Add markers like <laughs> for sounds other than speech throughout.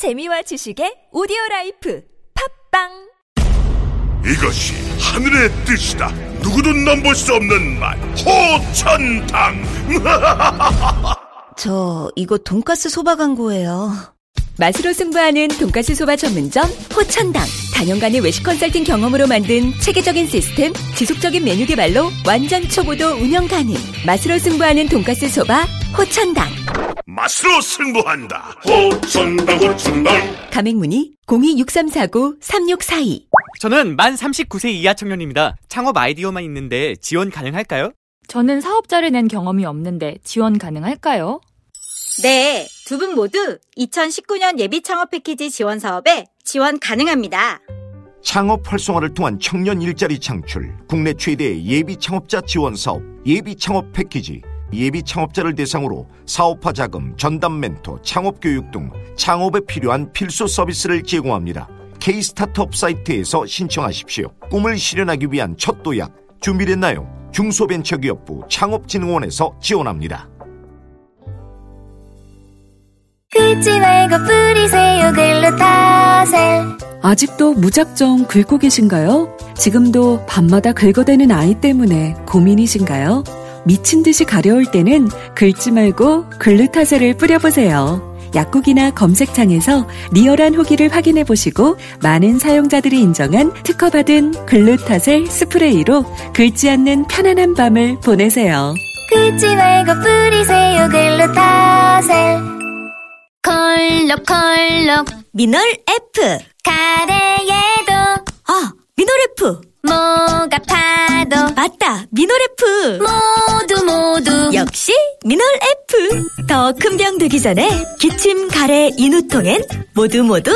재미와 지식의 오디오 life 팟빵 이것이 하늘의 뜻이다. 누구도 넘볼 수 없는 맛. 호천당. <laughs> 저 이거 돈가스 소바 광고예요. 맛으로 승부하는 돈가스 소바 전문점 호천당 다년간의 외식 컨설팅 경험으로 만든 체계적인 시스템 지속적인 메뉴 개발로 완전 초보도 운영 가능 맛으로 승부하는 돈가스 소바 호천당 맛으로 승부한다. 호천당 호천당. 가맹문의 0263493642 저는 만 39세 이하 청년입니다. 창업 아이디어만 있는데 지원 가능할까요? 저는 사업자를 낸 경험이 없는데 지원 가능할까요? 네, 두 분 모두 2019년 예비 창업 패키지 지원 사업에 지원 가능합니다. 창업 활성화를 통한 청년 일자리 창출, 국내 최대의 예비 창업자 지원 사업, 예비 창업 패키지, 예비 창업자를 대상으로 사업화 자금, 전담 멘토, 창업 교육 등 창업에 필요한 필수 서비스를 제공합니다. K-스타트업 사이트에서 신청하십시오. 꿈을 실현하기 위한 첫 도약, 준비됐나요? 중소벤처기업부 창업진흥원에서 지원합니다. 긁지 말고 뿌리세요 글루타셀 아직도 무작정 긁고 계신가요? 지금도 밤마다 긁어대는 아이 때문에 고민이신가요? 미친 듯이 가려울 때는 긁지 말고 글루타셀을 뿌려보세요. 약국이나 검색창에서 리얼한 후기를 확인해 보시고 많은 사용자들이 인정한 특허받은 글루타셀 스프레이로 긁지 않는 편안한 밤을 보내세요. 긁지 말고 뿌리세요 글루타셀 콜록콜록 미놀 F. 가래에도 아, 미놀 F. 목 아파도 맞다. 미널 F. 모두 모두 역시 미널 F. 더 큰 병 되기 전에 기침, 가래, 인후통엔 모두 모두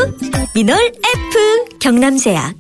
미널 F. 경남제약.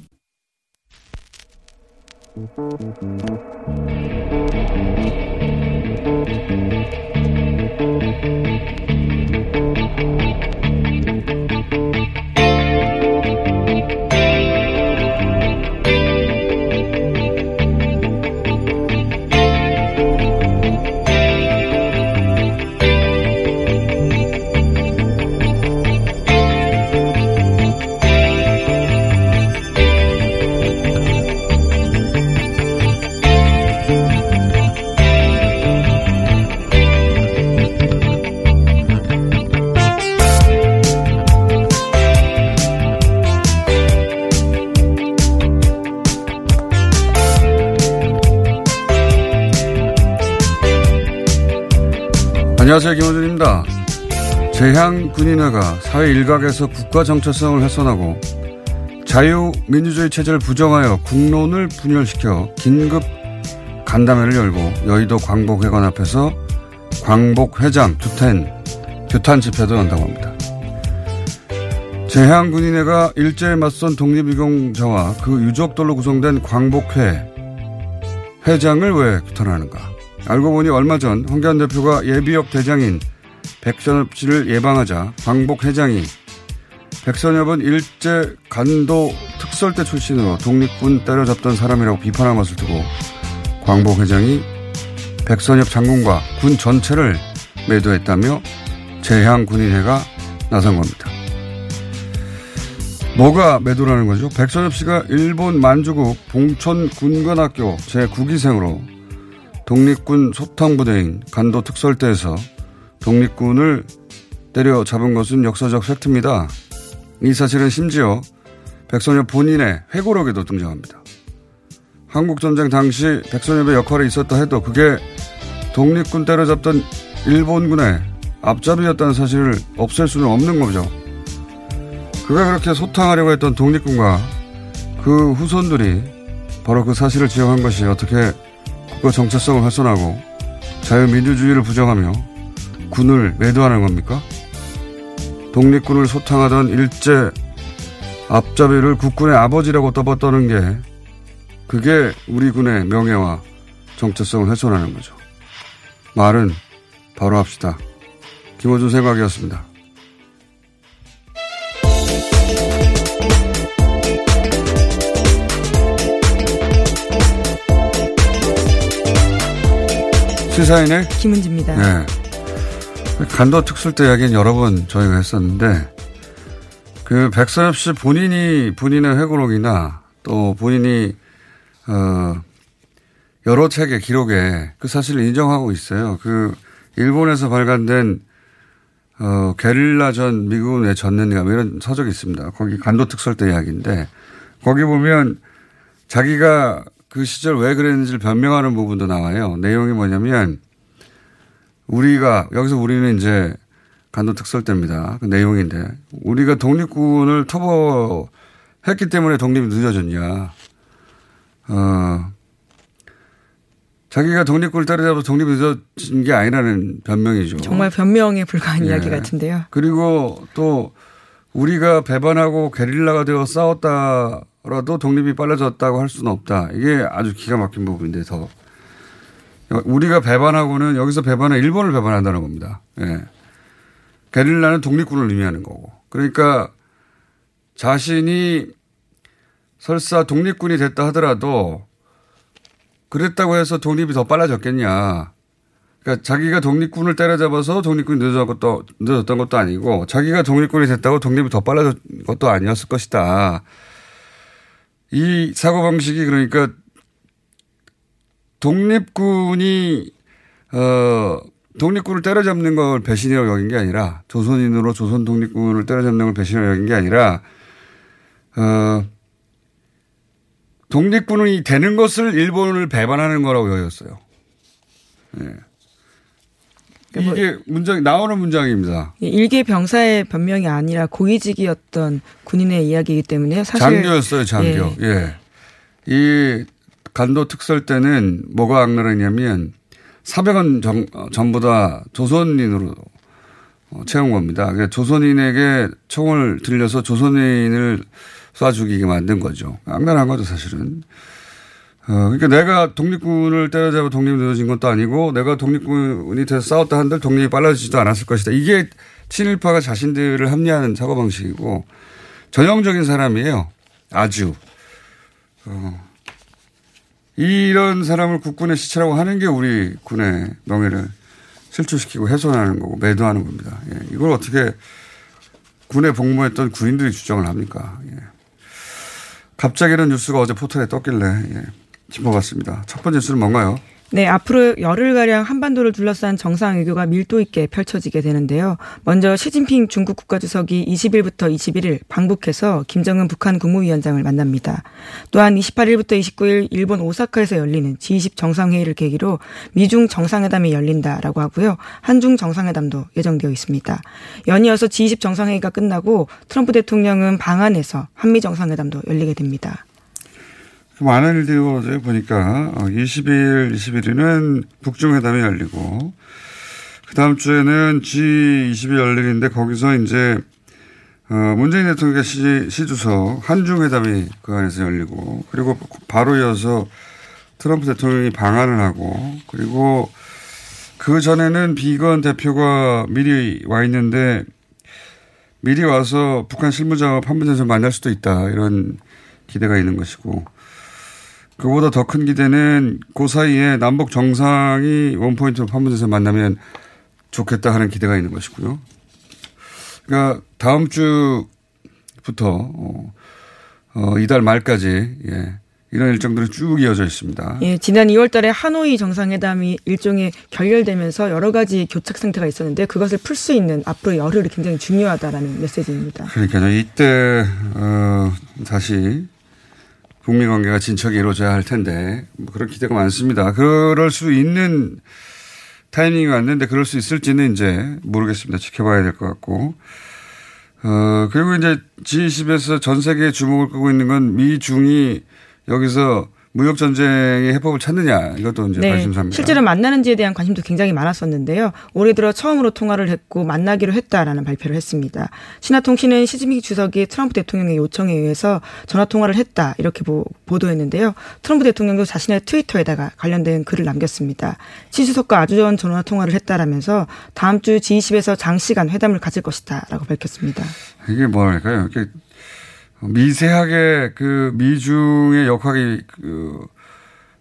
안녕하세요. 김호준입니다. 재향 군인회가 사회 일각에서 국가 정체성을 훼손하고 자유민주주의 체제를 부정하여 국론을 분열시켜 긴급 간담회를 열고 여의도 광복회관 앞에서 광복회장 규탄, 규탄 집회도 연다고 합니다. 재향군인회가 일제에 맞선 독립유공자와 그 유족들로 구성된 광복회 회장을 왜 규탄하는가? 알고 보니 얼마 전 황교안 대표가 예비역 대장인 백선엽 씨를 예방하자 광복 회장이 백선엽은 일제 간도 특설대 출신으로 독립군 때려잡던 사람이라고 비판한 것을 두고 광복 회장이 백선엽 장군과 군 전체를 매도했다며 재향 군인회가 나선 겁니다. 뭐가 매도라는 거죠? 백선엽 씨가 일본 만주국 봉천 군관학교 제9기생으로 독립군 소탕부대인 간도 특설대에서 독립군을 때려잡은 것은 역사적 팩트입니다. 이 사실은 심지어 백선엽 본인의 회고록에도 등장합니다. 한국전쟁 당시 백선엽의 역할이 있었다 해도 그게 독립군 때려잡던 일본군의 앞잡이였다는 사실을 없앨 수는 없는 거죠. 그가 그렇게 소탕하려고 했던 독립군과 그 후손들이 바로 그 사실을 지적한 것이 어떻게 국가 정체성을 훼손하고 자유민주주의를 부정하며 군을 매도하는 겁니까? 독립군을 소탕하던 일제 앞잡이를 국군의 아버지라고 떠받드는 게 그게 우리 군의 명예와 정체성을 훼손하는 거죠. 말은 바로 합시다. 김호준 생각이었습니다. 시사인의 김은지입니다. 네. 간도 특술대 이야기는 여러 번 저희가 했었는데 그 백선엽 씨 본인이 본인의 회고록이나 또 본인이 어 여러 책의 기록에 그 사실을 인정하고 있어요. 그 일본에서 발간된 어 게릴라전 미국은 왜 졌는가 뭐 이런 서적이 있습니다. 거기 간도 특설 때 이야기인데 거기 보면 자기가 그 시절 왜 그랬는지를 변명하는 부분도 나와요. 내용이 뭐냐면 우리가 여기서 우리는 이제 간도 특설 때입니다. 그 내용인데 우리가 독립군을 터보했기 때문에 독립이 늦어졌냐. 어, 자기가 독립군을 따라잡아서 독립이 늦어진 게 아니라는 변명이죠. 정말 변명에 불과한 예. 이야기 같은데요. 그리고 또 우리가 배반하고 게릴라가 되어 싸웠다 라도 독립이 빨라졌다고 할 수는 없다. 이게 아주 기가 막힌 부분인데 더. 우리가 배반하고는 여기서 배반은 일본을 배반한다는 겁니다. 예. 게릴라는 독립군을 의미하는 거고. 그러니까 자신이 설사 독립군이 됐다 하더라도 그랬다고 해서 독립이 더 빨라졌겠냐. 그러니까 자기가 독립군을 때려잡아서 독립군이 늦어졌던 것도, 아니고 자기가 독립군이 됐다고 독립이 더 빨라졌던 것도 아니었을 것이다. 이 사고방식이 그러니까 독립군이, 어, 독립군을 때려잡는 걸 배신이라고 여긴 게 아니라 조선인으로 조선 독립군을 때려잡는 걸 배신이라고 여긴 게 아니라, 어, 독립군이 되는 것을 일본을 배반하는 거라고 여겼어요. 예. 이게 문장, 나오는 문장입니다. 일개 병사의 변명이 아니라 고위직이었던 군인의 이야기이기 때문에 사실 장교였어요, 장교. 예. 이 간도 특설 때는 뭐가 악랄했냐면 400원 전, 어, 전부 다 조선인으로 어, 채운 겁니다. 그러니까 조선인에게 총을 들려서 조선인을 쏴 죽이게 만든 거죠. 악랄한 거죠, 사실은. 어, 그러니까 내가 독립군을 때려잡아 독립이 늦어진 것도 아니고 내가 독립군이 돼서 싸웠다 한들 독립이 빨라지지도 않았을 것이다. 이게 친일파가 자신들을 합리화하는 사고방식이고 전형적인 사람이에요. 아주. 어, 이런 사람을 국군의 시체라고 하는 게 우리 군의 명예를 실추시키고 훼손하는 거고 매도하는 겁니다. 예. 이걸 어떻게 군에 복무했던 군인들이 주장을 합니까? 예. 갑자기 이런 뉴스가 어제 포털에 떴길래 예. 짚어봤습니다. 첫 번째 뉴스는 뭔가요? 네, 앞으로 열흘가량 한반도를 둘러싼 정상 외교가 밀도 있게 펼쳐지게 되는데요. 먼저 시진핑 중국 국가주석이 20일부터 21일 방북해서 김정은 북한 국무위원장을 만납니다. 또한 28일부터 29일 일본 오사카에서 열리는 G20 정상회의를 계기로 미중 정상회담이 열린다라고 하고요. 한중 정상회담도 예정되어 있습니다. 연이어서 G20 정상회의가 끝나고 트럼프 대통령은 방한에서 한미 정상회담도 열리게 됩니다. 많은 일들이 어제 보니까. 20일, 21일은 북중회담이 열리고 그 다음 주에는 G20이 열리는데 거기서 이제 어 문재인 대통령의 시, 시주석 한중회담이 그 안에서 열리고 그리고 바로 이어서 트럼프 대통령이 방한을 하고 그리고 그 전에는 비건 대표가 미리 와 있는데 미리 와서 북한 실무자와 판문점에서 만날 수도 있다 이런 기대가 있는 것이고 그보다 더 큰 기대는 그 사이에 남북 정상이 원포인트 판문점에서 만나면 좋겠다 하는 기대가 있는 것이고요. 그러니까 다음 주부터 어, 어 이달 말까지 예, 이런 일정들이 쭉 이어져 있습니다. 예, 지난 2월 달에 하노이 정상회담이 일종의 결렬되면서 여러 가지 교착 상태가 있었는데 그것을 풀 수 있는 앞으로 열흘이 굉장히 중요하다라는 메시지입니다. 그러니까요. 이때 어, 다시 북미 관계가 진척이 이루어져야 할 텐데 뭐 그런 기대가 많습니다. 그럴 수 있는 타이밍이 왔는데 그럴 수 있을지는 이제 모르겠습니다. 지켜봐야 될 것 같고. 어, 그리고 이제 G20에서 전 세계에 주목을 끄고 있는 건 미중이 여기서 무역 전쟁의 해법을 찾느냐 이것도 이제 네, 관심사입니다. 실제로 만나는지에 대한 관심도 굉장히 많았었는데요. 올해 들어 처음으로 통화를 했고 만나기로 했다라는 발표를 했습니다. 신화통신은 시진핑 주석이 트럼프 대통령의 요청에 의해서 전화 통화를 했다 이렇게 보, 보도했는데요. 트럼프 대통령도 자신의 트위터에다가 관련된 글을 남겼습니다. 시 주석과 아주 전 전화 통화를 했다라면서 다음 주 G20에서 장시간 회담을 가질 것이다라고 밝혔습니다. 이게 뭐랄까요? 이렇게 미세하게 그 미중의 역학이 그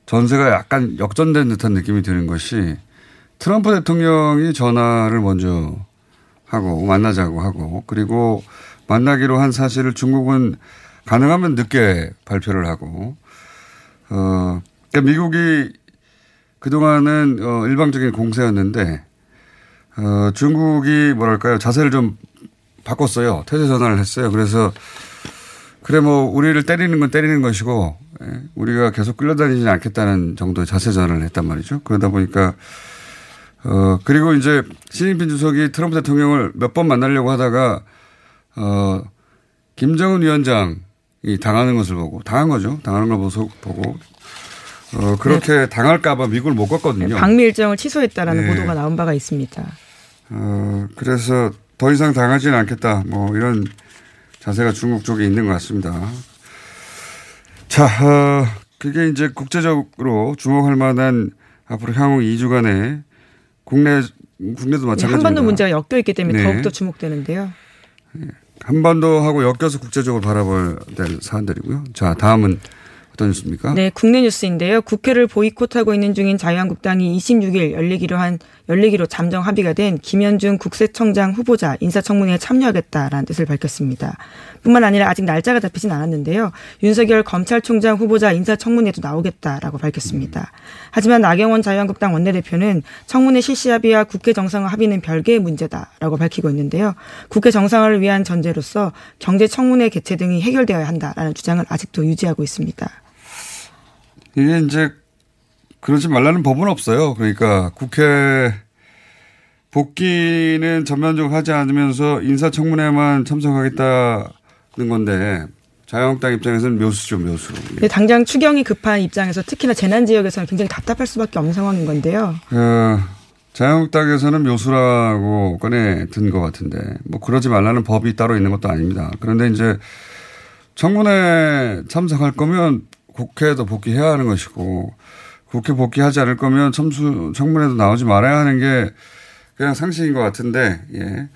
전세가 약간 역전된 듯한 느낌이 드는 것이 트럼프 대통령이 전화를 먼저 하고 만나자고 하고 그리고 만나기로 한 사실을 중국은 가능하면 늦게 발표를 하고 어 그러니까 미국이 그동안은 어 일방적인 공세였는데 어 중국이 뭐랄까요 자세를 좀 바꿨어요. 태세 전환을 했어요. 그래서 그래 뭐 우리를 때리는 건 때리는 것이고 예, 우리가 계속 끌려다니지는 않겠다는 정도의 자세 전환을 했단 말이죠. 그러다 보니까 어 그리고 이제 시진핑 주석이 트럼프 대통령을 몇 번 만나려고 하다가 어 김정은 위원장이 당하는 것을 보고 당한 거죠. 당하는 걸 보고 어 그렇게 당할까봐 미국을 못 갔거든요. 방미 일정을 취소했다라는 네. 보도가 나온 바가 있습니다. 어 그래서 더 이상 당하지는 않겠다. 뭐 이런 자세가 중국 쪽에 있는 것 같습니다. 자, 어, 그게 이제 국제적으로 주목할 만한 앞으로 향후 2주간의 국내 국내도 네, 마찬가지입니다. 한반도 문제가 엮여 있기 때문에 네. 더욱더 주목되는데요. 한반도하고 엮여서 국제적으로 바라볼 될 사안들이고요. 자, 다음은 어떤 뉴스입니까? 네, 국내 뉴스인데요. 국회를 보이콧하고 있는 중인 자유한국당이 26일 열리기로 한 열리기로 잠정 합의가 된 김현중 국세청장 후보자 인사청문회에 참여하겠다라는 뜻을 밝혔습니다. 뿐만 아니라 아직 날짜가 잡히진 않았는데요. 윤석열 검찰총장 후보자 인사청문회도 나오겠다라고 밝혔습니다. 하지만 나경원 자유한국당 원내대표는 청문회 실시 합의와 국회 정상화 합의는 별개의 문제다라고 밝히고 있는데요. 국회 정상화를 위한 전제로서 경제 청문회 개최 등이 해결되어야 한다라는 주장을 아직도 유지하고 있습니다. 이게 이제 그러지 말라는 법은 없어요. 그러니까 국회 복귀는 전면적으로 하지 않으면서 인사청문회만 참석하겠다는 건데 자유한국당 입장에서는 묘수죠, 묘수. 근데 당장 추경이 급한 입장에서 특히나 재난 지역에서는 굉장히 답답할 수밖에 없는 상황인 건데요. 그 자유한국당에서는 묘수라고 꺼내 든 것 같은데 뭐 그러지 말라는 법이 따로 있는 것도 아닙니다. 그런데 이제 청문회 참석할 거면 국회에도 복귀해야 하는 것이고 국회 복귀하지 않을 거면 첨수 청문회도 나오지 말아야 하는 게 그냥 상식인 것 같은데 예.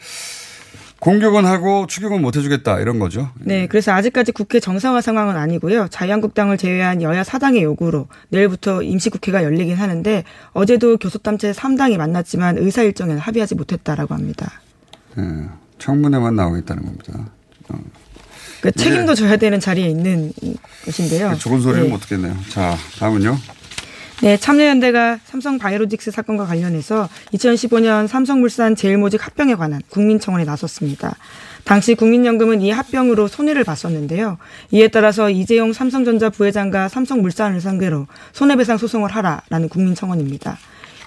공격은 하고 추격은 못 해주겠다 이런 거죠. 네, 그래서 아직까지 국회 정상화 상황은 아니고요. 자유한국당을 제외한 여야 사당의 요구로 내일부터 임시국회가 열리긴 하는데 어제도 교섭단체 3당이 만났지만 의사 일정에는 합의하지 못했다라고 합니다. 예. 청문회만 나오겠다는 겁니다. 어. 그 이게- 책임도 져야 되는 자리에 있는 것인데요. 좋은 소리는 네. 못 듣겠네요. 자, 다음은요. 네, 참여연대가 삼성 바이오로직스 사건과 관련해서 2015년 삼성물산 제일모직 합병에 관한 국민청원에 나섰습니다. 당시 국민연금은 이 합병으로 손해를 봤었는데요. 이에 따라서 이재용 삼성전자 부회장과 삼성물산을 상대로 손해배상 소송을 하라라는 국민청원입니다.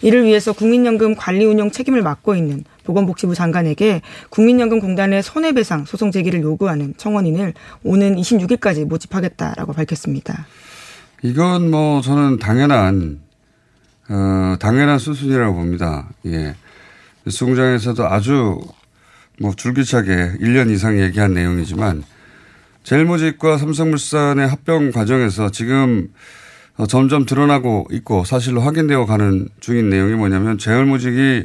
이를 위해서 국민연금 관리 운영 책임을 맡고 있는 보건복지부 장관에게 국민연금공단의 손해배상 소송 제기를 요구하는 청원인을 오는 26일까지 모집하겠다라고 밝혔습니다. 이건 뭐 저는 당연한 어 당연한 수순이라고 봅니다. 예. 뉴스 공장에서도 아주 뭐 줄기차게 1년 이상 얘기한 내용이지만 제일모직과 삼성물산의 합병 과정에서 지금 어, 점점 드러나고 있고 사실로 확인되어 가는 중인 내용이 뭐냐면 제일모직이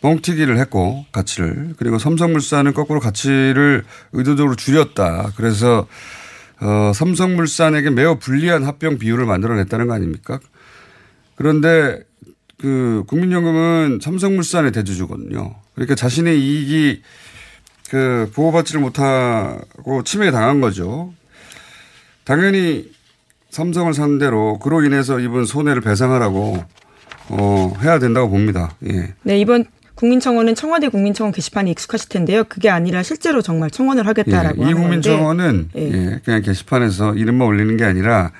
뻥튀기를 했고 가치를 그리고 삼성물산은 거꾸로 가치를 의도적으로 줄였다. 그래서 어, 삼성물산에게 매우 불리한 합병 비율을 만들어냈다는 거 아닙니까? 그런데 그 국민연금은 삼성물산의 대주주거든요. 그러니까 자신의 이익이 그 보호받지를 못하고 침해에 당한 거죠. 당연히 삼성을 상대로 그로 인해서 입은 손해를 배상하라고 어, 해야 된다고 봅니다. 예. 네, 이번 국민청원은 청와대 국민청원 게시판이 익숙하실 텐데요. 그게 아니라 실제로 정말 청원을 하겠다라고 예, 이 국민청원은 예. 예, 그냥 게시판에서 이름만 올리는 게 아니라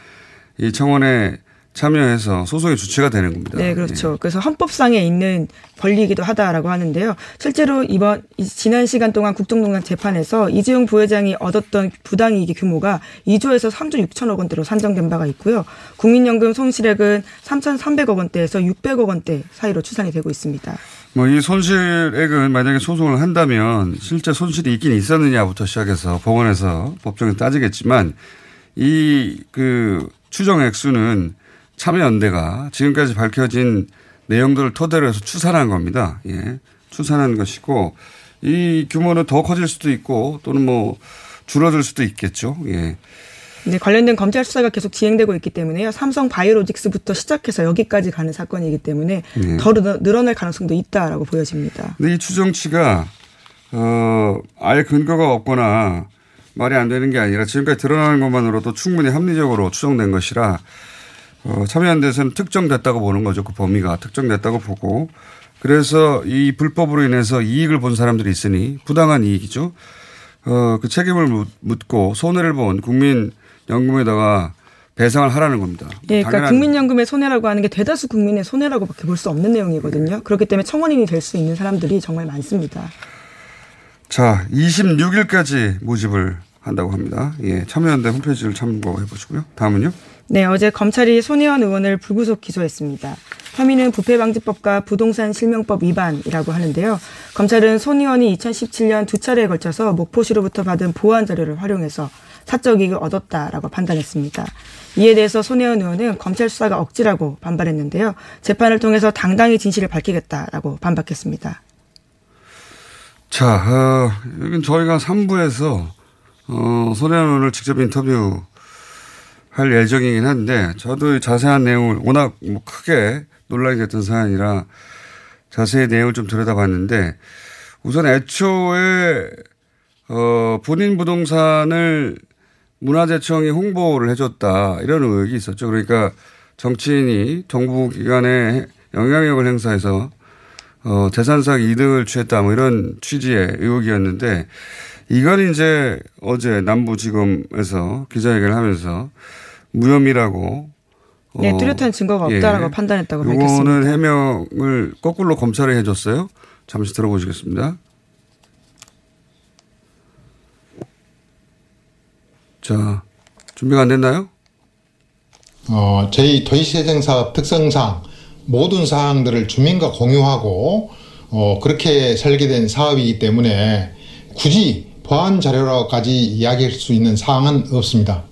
이 청원에 참여해서 소송의 주체가 되는 겁니다. 네, 그렇죠. 그래서 헌법상에 있는 권리이기도 하다라고 하는데요. 실제로 이번 이- 지난 시간 동안 국정농단 재판에서 이재용 부회장이 얻었던 부당이익의 규모가 2조에서 3조 6천억 원대로 산정된 바가 있고요. 국민연금 손실액은 3,300억 원대에서 600억 원대 사이로 추산이 되고 있습니다. 뭐 이 손실액은 만약에 소송을 한다면 실제 손실이 있긴 있었느냐부터 시작해서 법원에서 법정에서 따지겠지만 이 그 추정 액수는 참여연대가 지금까지 밝혀진 내용들을 토대로 해서 추산한 겁니다. 예. 추산한 것이고 이 규모는 더 커질 수도 있고 또는 뭐 줄어들 수도 있겠죠. 예. 네, 관련된 검찰 수사가 계속 진행되고 있기 때문에요. 삼성 바이오로직스부터 시작해서 여기까지 가는 사건이기 때문에 네. 더 늘어- 늘어날 가능성도 있다라고 보여집니다. 근데 이 추정치가 어, 아예 근거가 없거나 말이 안 되는 게 아니라 지금까지 드러나는 것만으로도 충분히 합리적으로 추정된 것이라 어, 참여연대에서는 특정됐다고 보는 거죠. 그 범위가 특정됐다고 보고 그래서 이 불법으로 인해서 이익을 본 사람들이 있으니 부당한 이익이죠. 어, 그 책임을 묻고 손해를 본 국민연금에다가 배상을 하라는 겁니다. 네, 그러니까. 국민연금의 손해라고 하는 게 대다수 국민의 손해라고밖에 볼 수 없는 내용이거든요. 그렇기 때문에 청원인이 될 수 있는 사람들이 정말 많습니다. 자, 26일까지 모집을 한다고 합니다. 예, 참여연대 홈페이지를 참고해 보시고요. 다음은요. 네, 어제 검찰이 손혜원 의원을 불구속 기소했습니다. 혐의는 부패방지법과 부동산 실명법 위반이라고 하는데요. 검찰은 손 의원이 2017년 두 차례에 걸쳐서 목포시로부터 받은 보안 자료를 활용해서 사적 이익을 얻었다라고 판단했습니다. 이에 대해서 손혜원 의원은 검찰 수사가 억지라고 반발했는데요. 재판을 통해서 당당히 진실을 밝히겠다라고 반박했습니다. 자, 어, 여긴 저희가 3부에서 어, 손혜원 의원을 직접 인터뷰 할 예정이긴 한데 저도 자세한 내용을 워낙 뭐 크게 논란이 됐던 사안이라 자세히 내용을 좀 들여다봤는데 우선 애초에 어 본인 부동산을 문화재청이 홍보를 해줬다 이런 의혹이 있었죠. 그러니까 정치인이 정부 기관에 영향력을 행사해서 어 재산상 이득을 취했다 뭐 이런 취지의 의혹이었는데 이건 이제 어제 남부지검에서 기자회견을 하면서 무혐의라고 네, 어, 뚜렷한 증거가 없다라고 예. 판단했다고 밝혔습니다. 이거는 해명을 거꾸로 검찰에 해줬어요. 잠시 들어보시겠습니다. 자, 준비가 안 됐나요? 어, 저희 도시재생사업 특성상 모든 사항들을 주민과 공유하고 어, 그렇게 설계된 사업이기 때문에 굳이 보안 자료라고까지 이야기할 수 있는 사항은 없습니다.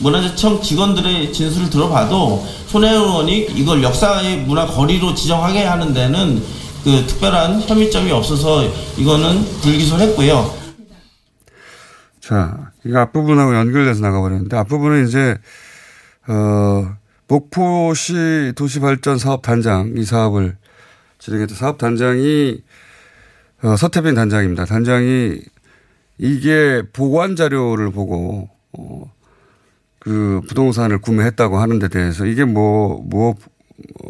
문화재청 직원들의 진술을 들어봐도 손혜원 의원이 이걸 역사의 문화 거리로 지정하게 하는 데는 그 특별한 혐의점이 없어서 이거는 불기소를 했고요. 자, 이거 앞부분하고 연결돼서 나가버렸는데 앞부분은 이제 어 목포시 도시발전 사업단장 이 사업을 진행했던 사업단장이 어, 서태빈 단장입니다. 단장이 이게 보관 자료를 보고 어, 그 부동산을 구매했다고 하는 데 대해서 이게 뭐, 뭐,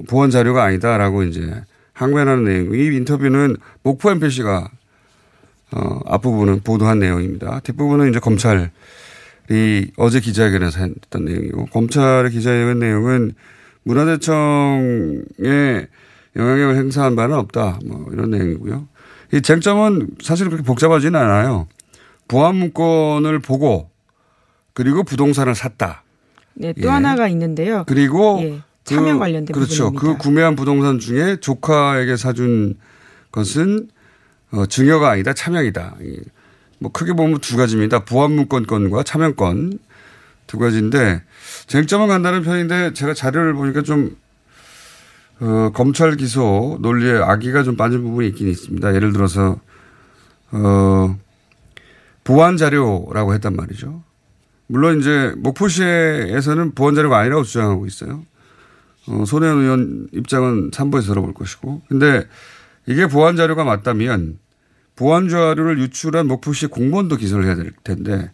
보원 자료가 아니다라고 이제 항변하는 내용. 이 인터뷰는 목포 MPC가 어, 앞부분은 보도한 내용입니다. 뒷부분은 이제 검찰이 어제 기자회견에서 했던 내용이고 검찰의 기자회견 내용은 문화재청에 영향력을 행사한 바는 없다. 뭐 이런 내용이고요. 이 쟁점은 사실 그렇게 복잡하지는 않아요. 보안 문건을 보고 그리고 부동산을 샀다. 네, 또 예. 하나가 있는데요. 그리고 예, 참여 그, 관련된 그렇죠. 부분입니다. 그 구매한 부동산 중에 조카에게 사준 것은 어, 증여가 아니다, 참여이다. 뭐 크게 보면 두 가지입니다. 보안문건건과 참여권 두 가지인데 쟁점은 간다는 편인데 제가 자료를 보니까 좀 어, 검찰 기소 논리에 악의가 좀 빠진 부분이 있긴 있습니다. 예를 들어서 어, 보안 자료라고 했단 말이죠. 물론 이제 목포시에서는 보안 자료가 아니라고 주장하고 있어요. 어, 손혜원 의원 입장은 3부에서 들어볼 것이고. 근데 이게 보안 자료가 맞다면 보안 자료를 유출한 목포시 공무원도 기소를 해야 될 텐데,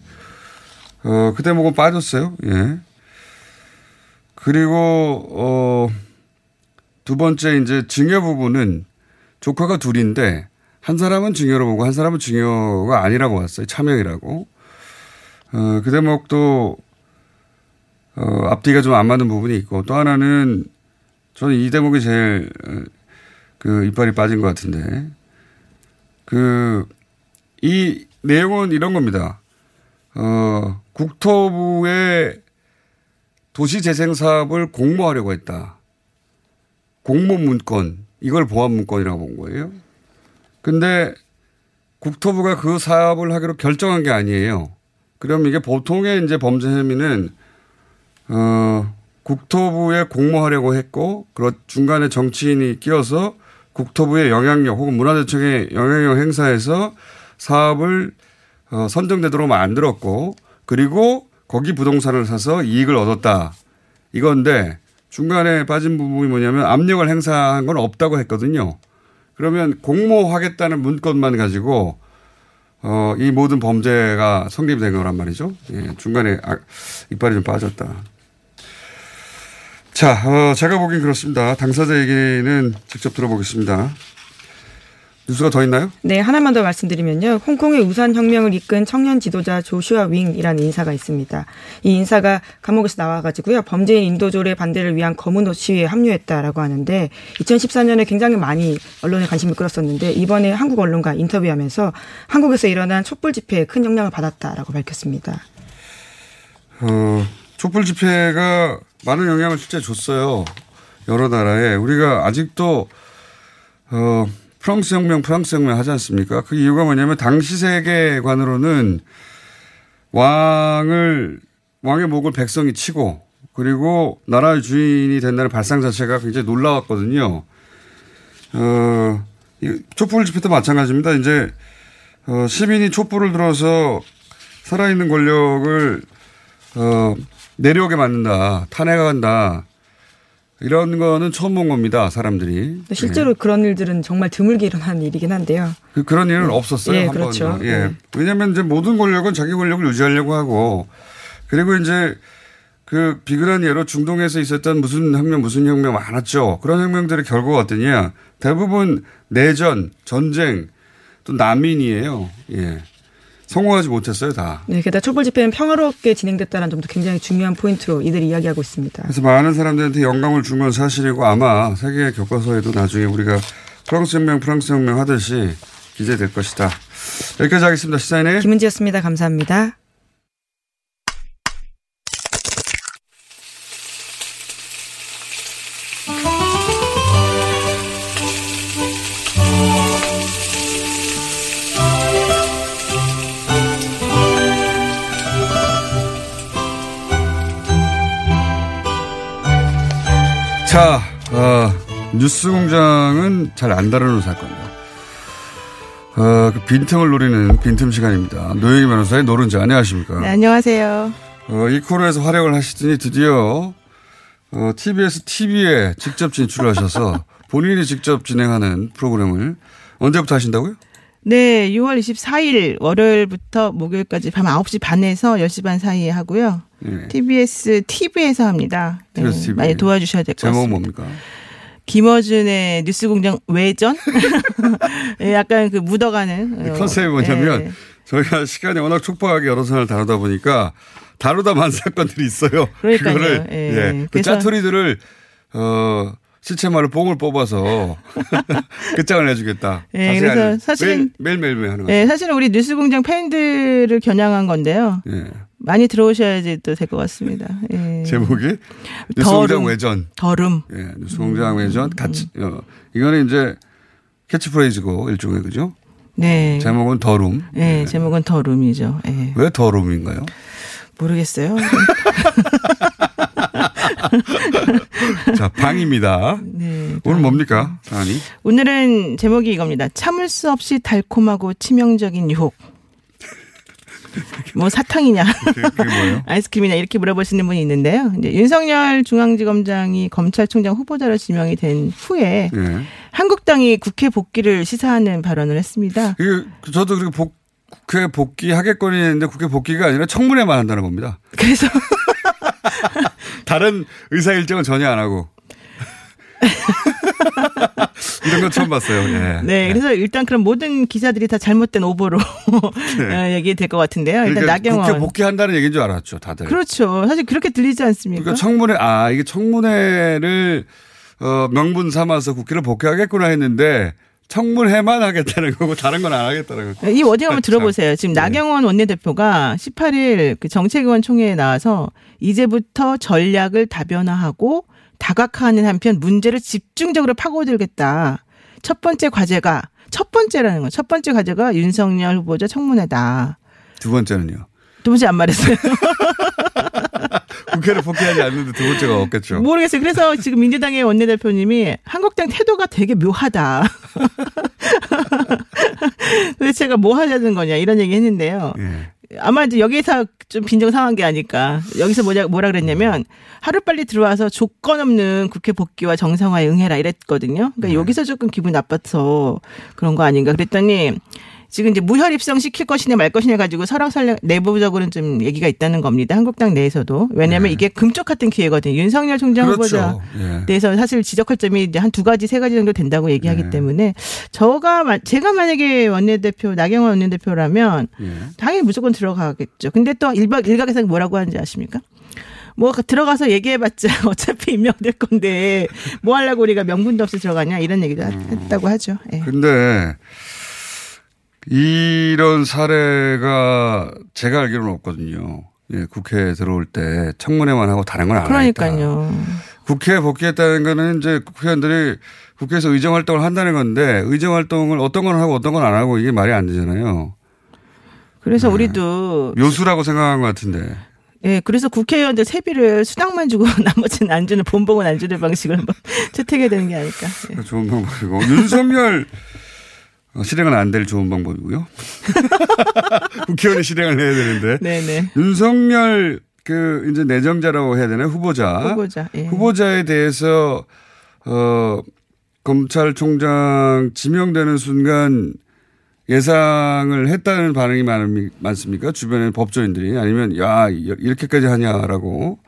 어, 그 대목은 빠졌어요. 예. 그리고, 어, 두 번째 이제 증여 부분은 조카가 둘인데, 한 사람은 증여로 보고 한 사람은 증여가 아니라고 왔어요. 참여이라고. 어, 그 대목도 어, 앞뒤가 좀 안 맞는 부분이 있고 또 하나는 저는 이 대목이 제일 어, 그 이빨이 빠진 것 같은데 그 이 내용은 이런 겁니다. 어, 국토부의 도시재생 사업을 공모하려고 했다. 공모 문건 이걸 보안 문건이라고 본 거예요. 근데 국토부가 그 사업을 하기로 결정한 게 아니에요. 그럼 이게 보통의 이제 범죄 혐의는 어 국토부에 공모하려고 했고 그 중간에 정치인이 끼어서 국토부의 영향력 혹은 문화재청의 영향력 행사해서 사업을 어, 선정되도록 만들었고 그리고 거기 부동산을 사서 이익을 얻었다. 이건데 중간에 빠진 부분이 뭐냐면 압력을 행사한 건 없다고 했거든요. 그러면 공모하겠다는 문건만 가지고 어, 이 모든 범죄가 성립이 된 거란 말이죠. 예, 중간에 아, 이빨이 좀 빠졌다. 자, 어, 제가 보기엔 그렇습니다. 당사자 얘기는 직접 들어보겠습니다. 뉴스가 더 있나요? 네, 하나만 더 말씀드리면요. 홍콩의 우산 혁명을 이끈 청년 지도자 조슈아 윙이라는 인사가 있습니다. 이 인사가 감옥에서 나와가지고요. 범죄인 인도조례 반대를 위한 검은 옷 시위에 합류했다라고 하는데 2014년에 굉장히 많이 언론에 관심을 끌었었는데 이번에 한국 언론과 인터뷰하면서 한국에서 일어난 촛불 집회에 큰 영향을 받았다라고 밝혔습니다. 어, 촛불 집회가 많은 영향을 실제 줬어요. 여러 나라에. 우리가 아직도, 어, 프랑스 혁명, 프랑스 혁명 하지 않습니까? 그 이유가 뭐냐면 당시 세계관으로는 왕을, 왕의 목을 백성이 치고 그리고 나라의 주인이 된다는 발상 자체가 굉장히 놀라웠거든요. 어, 이 촛불 집회 도 마찬가지입니다. 이제, 어, 시민이 촛불을 들어서 살아있는 권력을, 어, 내려오게 만든다. 탄핵한다. 이런 거는 처음 본 겁니다. 사람들이. 실제로 네. 그런 일들은 정말 드물게 일어나는 일이긴 한데요. 그, 그런 일은 네. 없었어요. 예, 그렇죠. 번도. 예. 네. 왜냐하면 이제 모든 권력은 자기 권력을 유지하려고 하고 그리고 이제 그 비근한 예로 중동에서 있었던 무슨 혁명 무슨 혁명 많았죠. 그런 혁명들의 결과가 어떠냐. 대부분 내전, 전쟁, 또 난민이에요. 예. 성공하지 못했어요, 다. 네, 게다가 촛불 집회는 평화롭게 진행됐다는 점도 굉장히 중요한 포인트로 이들이 이야기하고 있습니다. 그래서 많은 사람들한테 영감을 준 건 사실이고 아마 세계 교과서에도 나중에 우리가 프랑스 혁명, 프랑스 혁명 하듯이 기재될 것이다. 여기까지 하겠습니다. 시사인의 김은지였습니다. 감사합니다. 자, 어, 뉴스 공장은 잘 안 다루는 사건이다. 어, 그 빈틈을 노리는 빈틈 시간입니다. 노영희 변호사의 노른자 안녕하십니까? 네, 안녕하세요. 어, 이 코너에서 활약을 하시더니 드디어 어, TBS TV에 직접 진출하셔서 <laughs> 본인이 직접 진행하는 프로그램을 언제부터 하신다고요? 네, 6월 24일 월요일부터 목요일까지 밤 9시 반에서 10시 반 사이에 하고요. 네. TBS TV에서 합니다. TV. 많이 도와주셔야 될 것 같습니다. 제목 뭡니까? 김어준의 뉴스공장 외전? 네, <laughs> 약간 그 묻어가는. 컨셉이 뭐냐면 네. 저희가 시간이 워낙 촉박하게 여러 사람을 다루다 보니까 다루다 만 사건들이 있어요. 그러니까요. 그거를 예. 예. 그 짜투리들을 어 실체말로 뽕을 뽑아서 <laughs> 끝장을 내주겠다. 네, 그래서 사실은 매일 매일 매일 하는 거죠. 네, 사실은 우리 뉴스공장 팬들을 겨냥한 건데요. 네. 많이 들어오셔야지 또 될 것 같습니다. 예. 제목이 뉴스공장 외전. 더름. 예, 뉴스공장 외전 같이 어, 이거는 이제 캐치프레이즈고 일종의 그죠? 네. 제목은 더룸. 네, 예. 제목은 더룸이죠. 예. 왜 더룸인가요? 모르겠어요. <laughs> 자, 방입니다. 네, 오늘 뭡니까, 사안이? 오늘은 제목이 이겁니다. 참을 수 없이 달콤하고 치명적인 유혹. <laughs> 뭐 사탕이냐, <laughs> 아이스크림이냐 이렇게 물어보시는 분이 있는데요. 이제 윤석열 중앙지검장이 검찰총장 후보자로 지명이 된 후에 네. 한국당이 국회 복귀를 시사하는 발언을 했습니다. 그 저도 그렇게 복, 국회 복귀 하겠거니 했는데 국회 복귀가 아니라 청문회만 한다는 겁니다. 그래서 <laughs> 다른 의사 일정은 전혀 안 하고. <laughs> 이런 건 처음 봤어요. 예. 네, 그래서 일단 그럼 모든 기사들이 다 잘못된 오보로 <laughs> 네. 어, 얘기될 것 같은데요. 일단 그러니까 나경원 국회 복귀한다는 얘기인 줄 알았죠, 다들. 그렇죠. 사실 그렇게 들리지 않습니까? 그러니까 청문회 아 이게 청문회를 어, 명분 삼아서 국회를 복귀하겠구나 했는데 청문회만 하겠다는 거고 다른 건 안 하겠다는 거. 이 워딩 한번 들어보세요. 지금 네. 나경원 원내대표가 18일 그 정책위원 총회에 나와서 이제부터 전략을 다변화하고 다각화하는 한편 문제를 집중적으로 파고들겠다. 첫 번째 과제가 첫 번째라는 거. 첫 번째 과제가 윤석열 후보자 청문회다. 두 번째는요? 두 번째 안 말했어요. <laughs> 국회를 복귀하지 않는데 두 번째가 없겠죠. 모르겠어요. 그래서 지금 민주당의 원내대표님이 한국당 태도가 되게 묘하다. <laughs> 도대체가 뭐 하자는 거냐 이런 얘기 했는데요. 예. 아마 이제 여기서 좀 빈정 상한 게 아닐까. 여기서 뭐냐, 뭐라 그랬냐면 하루빨리 들어와서 조건 없는 국회 복귀와 정상화에 응해라 이랬거든요. 그러니까 네. 여기서 조금 기분이 나빠서 그런 거 아닌가. 그랬더니 지금 이제 무혈 입성 시킬 것이냐 말 것이냐 가지고 설왕설래 내부적으로는 좀 얘기가 있다는 겁니다. 한국당 내에서도. 왜냐하면 이게 금쪽 같은 기회거든요. 윤석열 총장 네. 그렇죠. 후보자 예. 대해서 사실 지적할 점이 이제 한 두 가지 세 가지 정도 된다고 얘기하기 네. 때문에 저가 마- 제가 만약에 원내대표 나경원 원내대표라면 예. 당연히 무조건 들어가겠죠. 근데 또 일박 일각에서 뭐라고 하는지 아십니까? 뭐 들어가서 얘기해봤자 <laughs> 어차피 임명될 건데 뭐 하려고 우리가 명분도 없이 들어가냐 이런 얘기도 하- 음. 했다고 하죠. 예. 근데 이런 사례가 제가 알기로는 없거든요. 예, 국회에 들어올 때 청문회만 하고 다른 건 안 하겠다. 그러니까요. 국회에 복귀했다는 거는 이제 국회의원들이 국회에서 의정 활동을 한다는 건데 의정 활동을 어떤 건 하고 어떤 건 안 하고 이게 말이 안 되잖아요. 그래서 우리도 묘수라고 생각한 것 같은데. 예, 그래서 국회의원들 세비를 수당만 주고 <laughs> 나머지는 안 주는 본봉은 안 주는 방식을 한번 <laughs> 채택해야 되는 게 아닐까. 예. 좋은 방법이고 윤석열 어, 실행은 안 될 좋은 방법이고요. <laughs> 국회의원이 실행을 해야 되는데. 네네. 윤석열 그 이제 내정자라고 해야 되나 후보자. 후보자. 예. 후보자에 대해서 어 검찰총장 지명되는 순간 예상을 했다는 반응이 많, 많습니까? 주변의 법조인들이 아니면 야 이렇게까지 하냐라고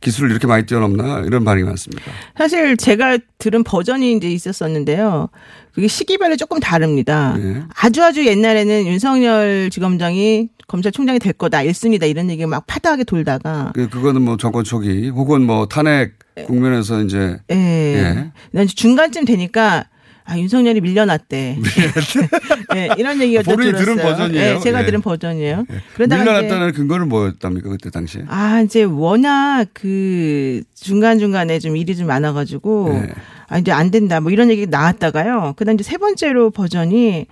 기술을 이렇게 많이 뛰어넘나 이런 반응이 많습니다. 사실 제가 들은 버전이 이제 있었었는데요. 그게 시기별로 조금 다릅니다. 네. 아주 아주 옛날에는 윤석열 지검장이 검찰총장이 될 거다, 1순위다 이런 얘기가 막 파다하게 돌다가 그 그거는 뭐 정권 초기 혹은 뭐 탄핵 국면에서 이제 예. 예. 난 중간쯤 되니까 아, 윤석열이 밀려났대. 예, <laughs> <laughs> 이런 얘기가 또 본인이 들었어요. 들은 버전이에요? 예, 제가 예. 들은 버전이에요. 그러다가 이제 밀려났다는 근거는 뭐였답니까 그때 당시에? 아, 이제 워낙 그 중간 중간에 좀 일이 좀 많아가지고, 네. 아, 이제 안 된다. 뭐 이런 얘기 나왔다가요. 그 다음 이제 세 번째로 버전이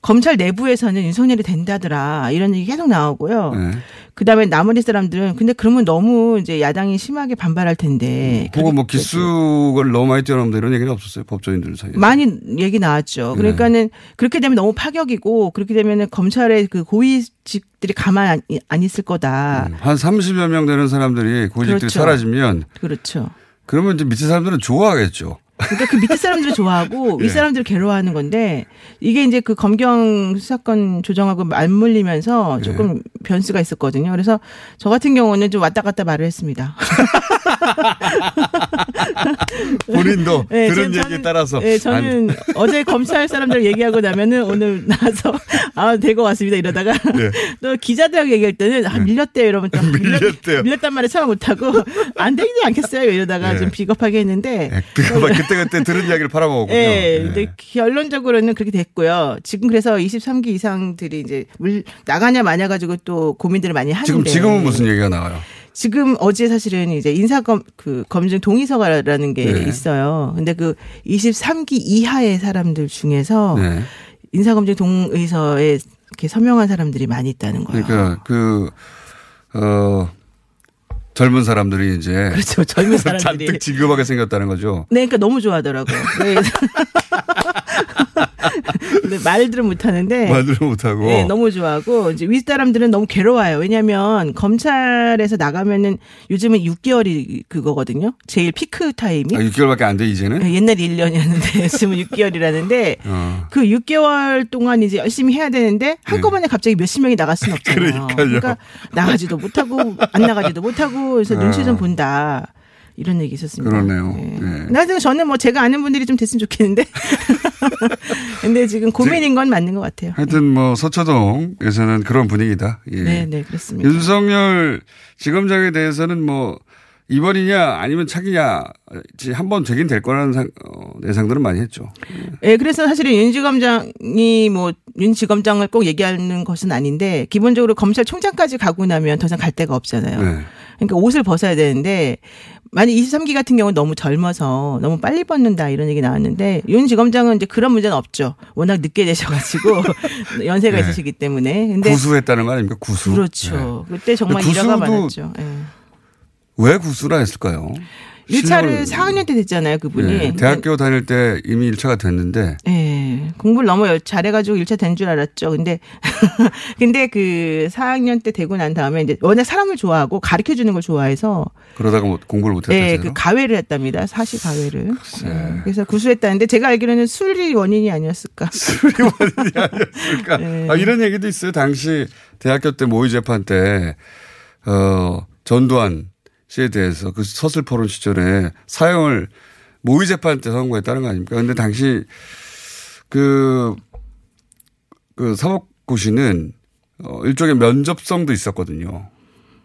검찰 내부에서는 윤석열이 된다더라. 이런 얘기 계속 나오고요. 네. 그 다음에 나머지 사람들은 근데 그러면 너무 이제 야당이 심하게 반발할 텐데. 혹은 뭐 기수를 너무 많이 뛰어넘다 이런 얘기는 없었어요 법조인들 사이에. 많이 얘기 나왔죠. 네. 그러니까는 그렇게 되면 너무 파격이고 그렇게 되면은 검찰의 그 고위직들이 가만 안, 안 있을 거다. 한 30여 명 되는 사람들이 고직들이 그렇죠. 사라지면 그렇죠. 그러면 이제 밑에 사람들은 좋아하겠죠. 그러니까 그 밑에 사람들을 좋아하고 <laughs> 예. 윗 사람들을 괴로워하는 건데 이게 이제 그 검경 수사권 조정하고 맞물리면서 조금 변수가 있었거든요. 그래서 저 같은 경우는 좀 왔다 갔다 말을 했습니다. <laughs> <laughs> 본인도 네, 들은 얘기에 따라서. 네, 저는 어제 검찰 사람들 얘기하고 나면은 오늘 나와서 <laughs> 아, 되고 왔습니다 이러다가 네. <laughs> 또 기자들하고 얘기할 때는 아, 밀렸대요 이러면 또 밀렸대요. 밀렸 단 말을 참아 못하고 안 되지 않겠어요 이러다가 네. 좀 비겁하게 했는데 그때 그때 들은 이야기를 팔아먹었군요. 예, 네. 근데 결론적으로는 그렇게 됐고요. 지금 그래서 23기 이상들이 이제 물 나가냐 마냐 가지고 또 고민들을 많이 하는데 지금 지금은 무슨 얘기가 나와요? 지금 어제 사실은 이제 인사검 그 검증 동의서가라는 게 네. 있어요. 근데 그 23기 이하의 사람들 중에서 네. 인사검증 동의서에 이렇게 서명한 사람들이 많이 있다는 거예요. 그러니까 그 어. 젊은 사람들이 이제 <laughs> 그렇죠. 젊은 <laughs> 사람들이. 잔뜩 지급하게 생겼다는 거죠. 네, 그러니까 너무 좋아하더라고요. 네. <laughs> 근데 말들은 못하는데. 말들은 못하고. 네, 너무 좋아하고 이제 윗 사람들은 너무 괴로워요. 왜냐하면 검찰에서 나가면은 요즘은 6개월이 그거거든요. 제일 피크 타임이. 아, 6개월밖에 안 돼 이제는. 네, 옛날 1년이었는데 지금은 <laughs> 6개월이라는데 어. 그 6개월 동안 이제 열심히 해야 되는데 한꺼번에 갑자기 몇십 명이 나갈 수는 <laughs> 없잖아요. 네. 그러니까요. 그러니까 나가지도 못하고 안 나가지도 못하고 그래서 아. 눈치 좀 본다. 이런 얘기 있었습니다. 그러네요. 네. 나중에 저는 뭐 제가 아는 분들이 좀 됐으면 좋겠는데. <laughs> 근데 지금 고민인 건 맞는 것 같아요. 하여튼 뭐 서초동에서는 그런 분위기다. 예. 네, 네, 그렇습니다. 윤석열 지검장에 대해서는 뭐 이번이냐 아니면 차기냐 한 번 되긴 될 거라는 상, 어, 예상들은 많이 했죠. 예, 그래서 사실은 윤 지검장이 뭐 윤 지검장을 꼭 얘기하는 것은 아닌데 기본적으로 검찰총장까지 가고 나면 더 이상 갈 데가 없잖아요. 네. 그러니까 옷을 벗어야 되는데 만약 23기 같은 경우는 너무 젊어서 너무 빨리 벗는다 이런 얘기 나왔는데 윤 지검장은 이제 그런 문제는 없죠. 워낙 늦게 되셔가지고 <laughs> <laughs> 연세가 네. 있으시기 때문에. 근데 구수했다는 거 아닙니까? 구수. 그렇죠. 그때 정말 일화가 많았죠. 예. 왜 구수라 했을까요? 1차를 실력을- 4학년 때 됐잖아요, 그분이. 네, 대학교 다닐 때 이미 1차가 됐는데 예. 예, 공부를 너무 열- 잘해가지고 1차 된 줄 알았죠. 근데, <laughs> 근데 그 4학년 때 되고 난 다음에 이제 워낙 사람을 좋아하고 가르쳐 주는 걸 좋아해서 그러다가 뭐 공부를 못했다. 네, 제대로? 그 가외를 했답니다. 사시 가외를. 예, 그래서 구수했다는데 제가 알기로는 술이 원인이 아니었을까. <laughs> 그러니까 <laughs> 아, 이런 얘기도 있어요. 당시 대학교 때 모의 재판 때 어, 전두환 씨에 대해서 그 서슬포론 시절에 사형을 모의 재판 때 선고했다는 거 아닙니까? 근데 당시 그, 그 사법고시는 어, 일종의 면접성도 있었거든요.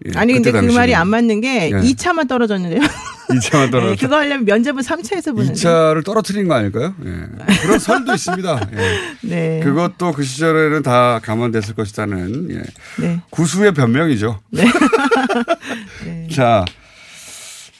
예, 아니 근데 그 당시는. 말이 안 맞는 게 예. 2차만 떨어졌는데요. 2차만 <laughs> 떨어졌다. 네, 그거 하려면 면접은 3차에서 보는데. 2차를 떨어뜨린 거 아닐까요? 예. 그런 설도 있습니다. 예. <laughs> 네. 그것도 그 시절에는 다 감안됐을 것이다는 예. 네. 구수의 변명이죠. <laughs> 자,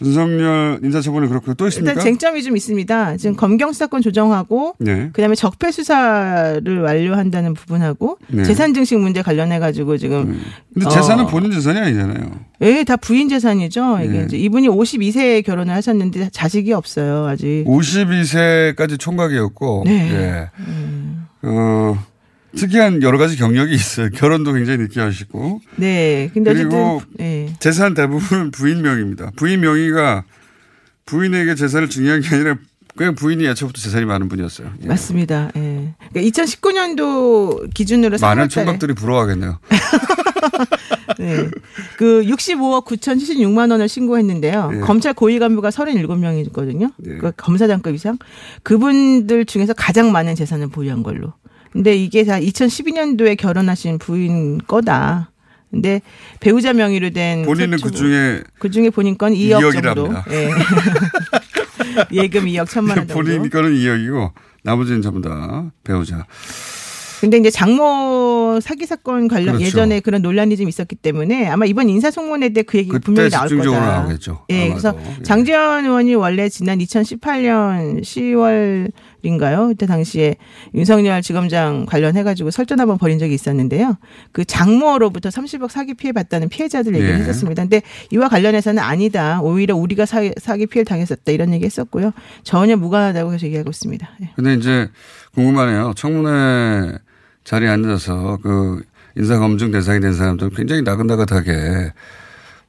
윤석열 인사처분이 그렇고 또 있습니까? 일단 쟁점이 좀 있습니다. 지금 검경 수사권 조정하고 네. 그다음에 적폐 수사를 완료한다는 부분하고 네. 재산 증식 문제 관련해 가지고 지금 근데 어, 재산은 본인 재산이 아니잖아요. 예, 다 부인 재산이죠. 이게 네. 이제 이분이 52세에 결혼을 하셨는데 자식이 없어요. 아직. 52세까지 총각이었고, 네. 예. 어, 특이한 여러 가지 경력이 있어요. 결혼도 굉장히 늦게 하시고. 네. 근데 그리고 어쨌든 예. 재산 대부분 부인 명의입니다. 부인 명의가 부인에게 재산을 증여한 게 아니라 그냥 부인이 애초부터 재산이 많은 분이었어요. 예. 맞습니다. 예. 그러니까 2019년도 기준으로 많은 3월달에 총각들이 부러워하겠네요. <laughs> 네. 그 65억 9,076만 원을 신고했는데요. 예. 검찰 고위 간부가 37명이거든요. 예. 그 검사장급 이상. 그분들 중에서 가장 많은 재산을 보유한 걸로. 근데 이게 다 2012년도에 결혼하신 부인 거다. 근데 배우자 명의로 된 본인은 그 중에 그 중에 본인 건 2억 정도. 이억이랍니다. 예. 예금 2억 1천만 원 정도. 본인 거는 2억이고 나머지는 전부 다 배우자. 근데 이제 장모 사기 사건 관련 그렇죠. 예전에 그런 논란이 좀 있었기 때문에 아마 이번 인사송문회 때 그 얘기 분명히 나올 거다. 나오겠죠. 예, 아마도. 그래서 예. 장재원 의원이 원래 지난 2018년 10월인가요? 그때 당시에 윤석열 지검장 관련해가지고 설전 한번 벌인 적이 있었는데요. 그 장모로부터 30억 사기 피해 봤다는 피해자들 얘기를 예. 했었습니다. 근데 이와 관련해서는 아니다. 오히려 우리가 사, 사기 피해를 당했었다 이런 얘기 했었고요. 전혀 무관하다고 계속 얘기하고 있습니다. 예. 근데 이제 궁금하네요. 청문회 자리에 앉아서 그 인사검증 대상이 된 사람들은 굉장히 나긋나긋하게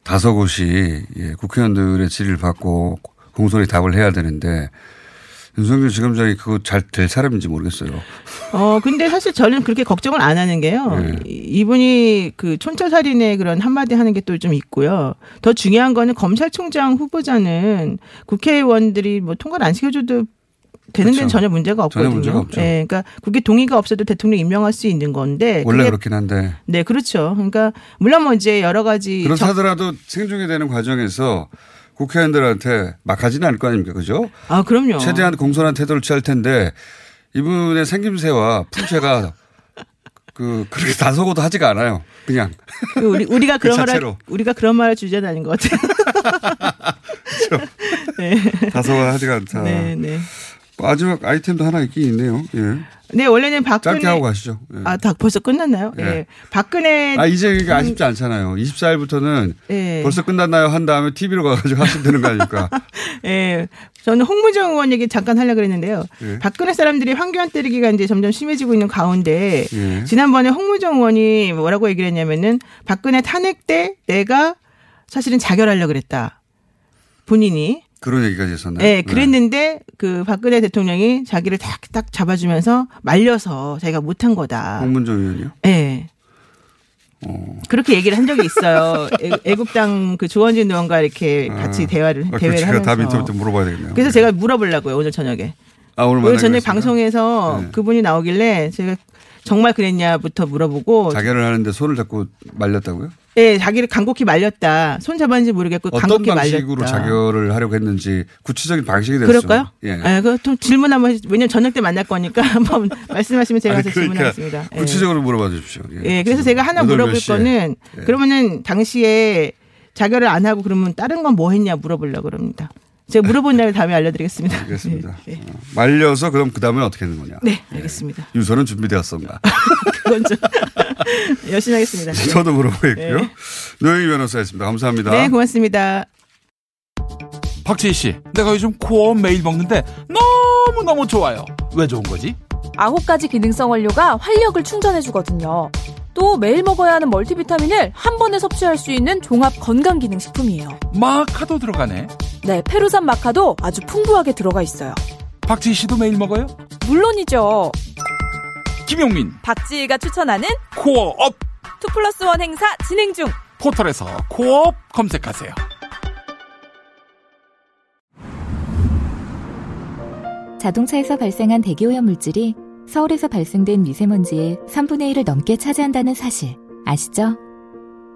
다섯 곳이 예, 국회의원들의 질의를 받고 공손히 답을 해야 되는데 윤석열 지검장이 그거 잘 될 사람인지 모르겠어요. 어, 근데 사실 저는 그렇게 걱정을 안 하는 게요. 네. 이- 이분이 그 촌철살인의 그런 한마디 하는 게 또 좀 있고요. 더 중요한 거는 검찰총장 후보자는 국회의원들이 뭐 통과를 안 시켜줘도 되는 데는 그렇죠. 전혀 문제가 전혀 없거든요. 문제가 없죠. 예, 그러니까 국회 동의가 없어도 대통령 임명할 수 있는 건데. 원래 그렇긴 한데 네, 그렇죠. 그러니까 물론 뭐 이제 여러 가지 그렇다 적- 하더라도 생중계 되는 과정에서 국회의원들한테 막 하지는 않을 거 아닙니까? 그죠? 아, 그럼요. 최대한 공손한 태도를 취할 텐데 이분의 생김새와 풍채가 <laughs> 그 그렇게 다소고도 하지가 않아요. 그냥 그 우리 우리가 <laughs> 그 그런 말을 자체로. 우리가 그런 말을 주제는 아닌 것 같아요. <laughs> 네. 다소가 하지가 않다. 네, 네. 마지막 아이템도 하나 있긴 있네요. 예. 네, 원래는 박근혜 짧게 하고 가시죠. 예. 아, 다 벌써 끝났나요? 예. 예. 박근혜 아, 이제 이게 아쉽지 않잖아요. 24일부터는 예. 벌써 끝났나요? 한 다음에 TV로 가가지고 하시면 되는 거 아닙니까? <laughs> 예. 저는 홍무정 의원 얘기 잠깐 하려고 그랬는데요. 예. 박근혜 사람들이 황교안 때리기가 이제 점점 심해지고 있는 가운데 예. 지난번에 홍무정 의원이 뭐라고 얘기를 했냐면은 박근혜 탄핵 때 내가 사실은 자결하려고 그랬다. 본인이. 그런 얘기까지 했었나요? 예, 그랬는데 그 박근혜 대통령이 자기를 딱, 딱 잡아주면서 말려서 자기가 못한 거다. 홍문정 의원이요? 예. 어. 그렇게 얘기를 한 적이 있어요. 애- 애국당 그 조원진 의원과 이렇게 같이 아. 대화를 아, 대회를 하면서. 답 인터뷰 때 물어봐야 되겠네요. 그래서 제가 물어보려고요 오늘 저녁에. 아, 오늘 오늘 저녁? 방송에서 네. 그분이 나오길래 제가 정말 그랬냐부터 물어보고. 자결을 하는데 손을 잡고 말렸다고요? 예, 자기를 간곡히 말렸다. 손 잡았는지 모르겠고 어떤 간곡히 방식으로 말렸다. 자결을 하려고 했는지 구체적인 방식이 됐어요. 그럴까요? 예. 예, 그좀 질문 한번 해- 왜냐면 저녁 때 만날 거니까 <laughs> 한번 말씀하시면 제가 가서 그러니까 질문하겠습니다. 예. 구체적으로 물어봐 주십시오. 예, 그래서 제가 하나 물어볼? 거는 예. 그러면은 당시에 자결을 안 하고 그러면 다른 건 뭐 했냐 물어보려고 그럽니다. 제가 물어본 날 다음에 알려드리겠습니다. 알겠습니다. <laughs> 예, 예. 어, 말려서 그럼 그 다음에 어떻게 하는 거냐? 네, 알겠습니다. 유서는 준비되었습니다. <laughs> 그건 좀 <laughs> 열심히 하겠습니다. 저도 물어보겠고요. 네. 노영희 변호사였습니다. 감사합니다. 네, 고맙습니다. 박지희 씨, 내가 요즘 코어 매일 먹는데 너무너무 좋아요. 왜 좋은 거지? 아홉 가지 기능성 원료가 활력을 충전해주거든요. 또 매일 먹어야 하는 멀티비타민을 한 번에 섭취할 수 있는 종합 건강 기능식품이에요. 마카도 들어가네. 네, 페루산 마카도 아주 풍부하게 들어가 있어요. 박지희 씨도 매일 먹어요? 물론이죠. 김용민, 박지희가 추천하는 코어업 two plus one 행사 진행 중. 포털에서 코어업 검색하세요. 자동차에서 발생한 대기오염 물질이 서울에서 발생된 미세먼지의 3분의 1을 넘게 차지한다는 사실 아시죠?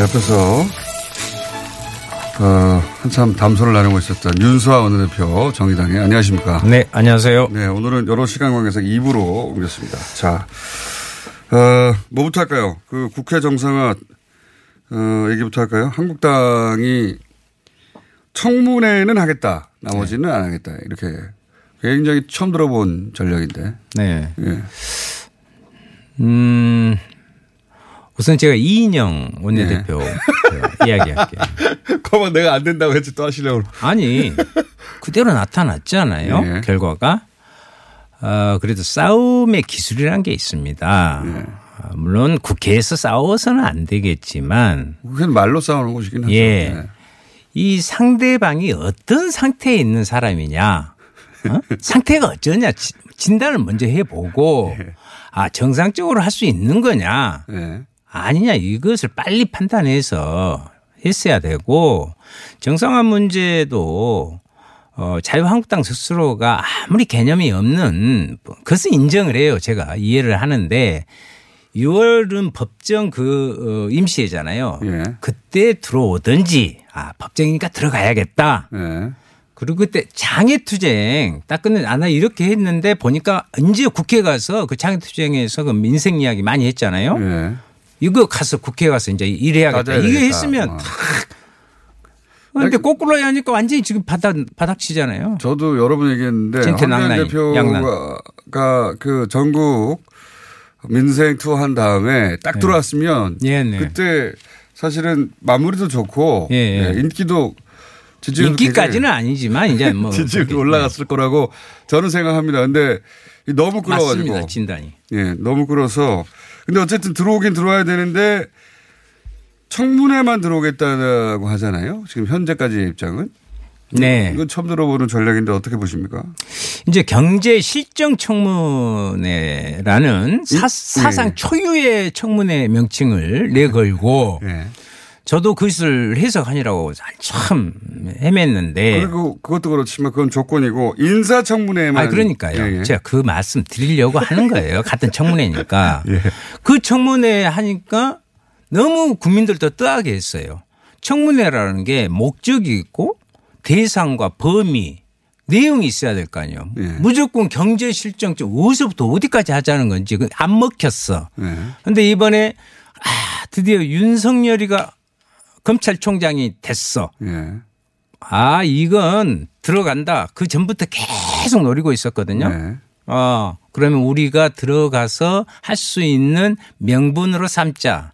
옆에서, 어, 한참 담소를 나누고 있었던 윤수아 원내대표 정의당에 안녕하십니까. 네, 안녕하세요. 네, 오늘은 여러 시간 관계에서 2부로 옮겼습니다. 자, 어, 뭐부터 할까요? 그 국회 정상화, 어, 얘기부터 할까요? 한국당이 청문회는 하겠다. 나머지는 안 하겠다. 이렇게 굉장히 처음 들어본 전략인데. 네. 예. 음, 우선 제가 이인영 원내대표 그 이야기할게요. <laughs> 그만 내가 안 된다고 했지 또 하시려고. 아니, 그대로 나타났잖아요. 예. 결과가. 어, 그래도 싸움의 기술이란 게 있습니다. 어, 물론 국회에서 싸워서는 안 되겠지만. 국회는 말로 싸우는 것이긴 하죠. 예. 네. 이 상대방이 어떤 상태에 있는 사람이냐. 어? 상태가 어쩌냐. 지- 진단을 먼저 해보고. 아, 정상적으로 할 수 있는 거냐. 예. 아니냐. 이것을 빨리 판단해서 했어야 되고. 정상화 문제도 어, 자유한국당 스스로가 아무리 개념이 없는 그것은 인정을 해요. 제가 이해를 하는데 6월은 법정 그 어, 임시회잖아요. 예. 그때 들어오든지 아 법정이니까 들어가야겠다. 예. 그리고 그때 장애투쟁 딱 끝내 아나 이렇게 했는데 보니까 언제 국회 가서 그 장애투쟁에서 그 민생 이야기 많이 했잖아요. 예. 이거 가서 국회 가서 이제 일해야겠다. 이게 되겠다. 했으면 어. 그런데 거꾸로 하니까 완전히 지금 바닥 바닥치잖아요. 저도 여러 번 얘기했는데 황교안 낭낭이, 양난. 대표가 그 전국 민생 투어 한 다음에 딱 들어왔으면 예, 네. 그때 사실은 마무리도 좋고 예, 예. 예, 인기도 인기까지는 아니지만 이제 뭐 <laughs> 지지율이 올라갔을 거라고 저는 생각합니다. 근데 너무 끌어가지고 맞습니다. 진단이. 예, 너무 끌어서 근데 어쨌든 들어오긴 들어와야 되는데 청문회만 들어오겠다고 하잖아요. 지금 현재까지의 입장은. 네. 이건 처음 들어보는 전략인데 어떻게 보십니까? 이제 경제 실정 청문회라는 사, 사상 예. 초유의 청문회 명칭을 내걸고 예. 저도 그것을 해석하니라고 참 헤맸는데 그리고 그것도 그렇지만 그건 조건이고 인사청문회만. 아 그러니까요. 예, 예. 제가 그 말씀 드리려고 하는 거예요. <laughs> 같은 청문회니까. 예. 그 청문회 하니까 너무 국민들도 뜨하게 했어요. 청문회라는 게 목적이 있고 대상과 범위 내용이 있어야 될 거 아니에요. 예. 무조건 경제 실정점 어디서부터 어디까지 하자는 건지 그안 먹혔어. 예. 근데 이번에 아, 드디어 윤석열이가 검찰총장이 됐어. 예. 아, 이건 들어간다. 그 전부터 계속 노리고 있었거든요. 네. 어, 그러면 우리가 들어가서 할 수 있는 명분으로 삼자.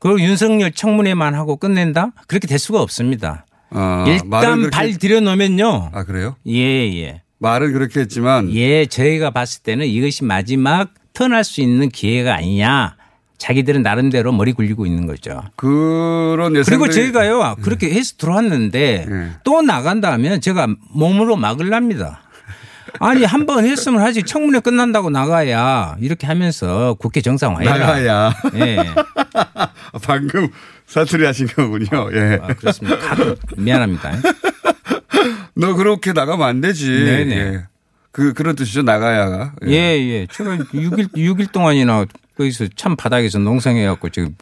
그리고 윤석열 청문회만 하고 끝낸다? 그렇게 될 수가 없습니다. 아, 일단 발 들여놓으면요. 아 그래요? 예, 예. 말은 그렇게 했지만 예, 저희가 봤을 때는 이것이 마지막 턴할 수 있는 기회가 아니냐. 자기들은 나름대로 머리 굴리고 있는 거죠. 그런 예상 그리고 저희가요 그렇게 해서 들어왔는데 또 나간다 하면 제가 몸으로 막을랍니다. <laughs> 아니 한 번 했으면 하지 청문회 끝난다고 나가야 이렇게 하면서 국회 정상화해라. 나가야. 예. <laughs> 방금 사투리 하신 거군요. 예. 아, 그렇습니다. 가끔 미안합니다. 너 그렇게 나가면 안 되지. 네네. 예. 그 그런 뜻이죠. 나가야가. 예, 예. 제가 6일, 6일 동안이나 거기서 참 바닥에서 농성해갖고 지금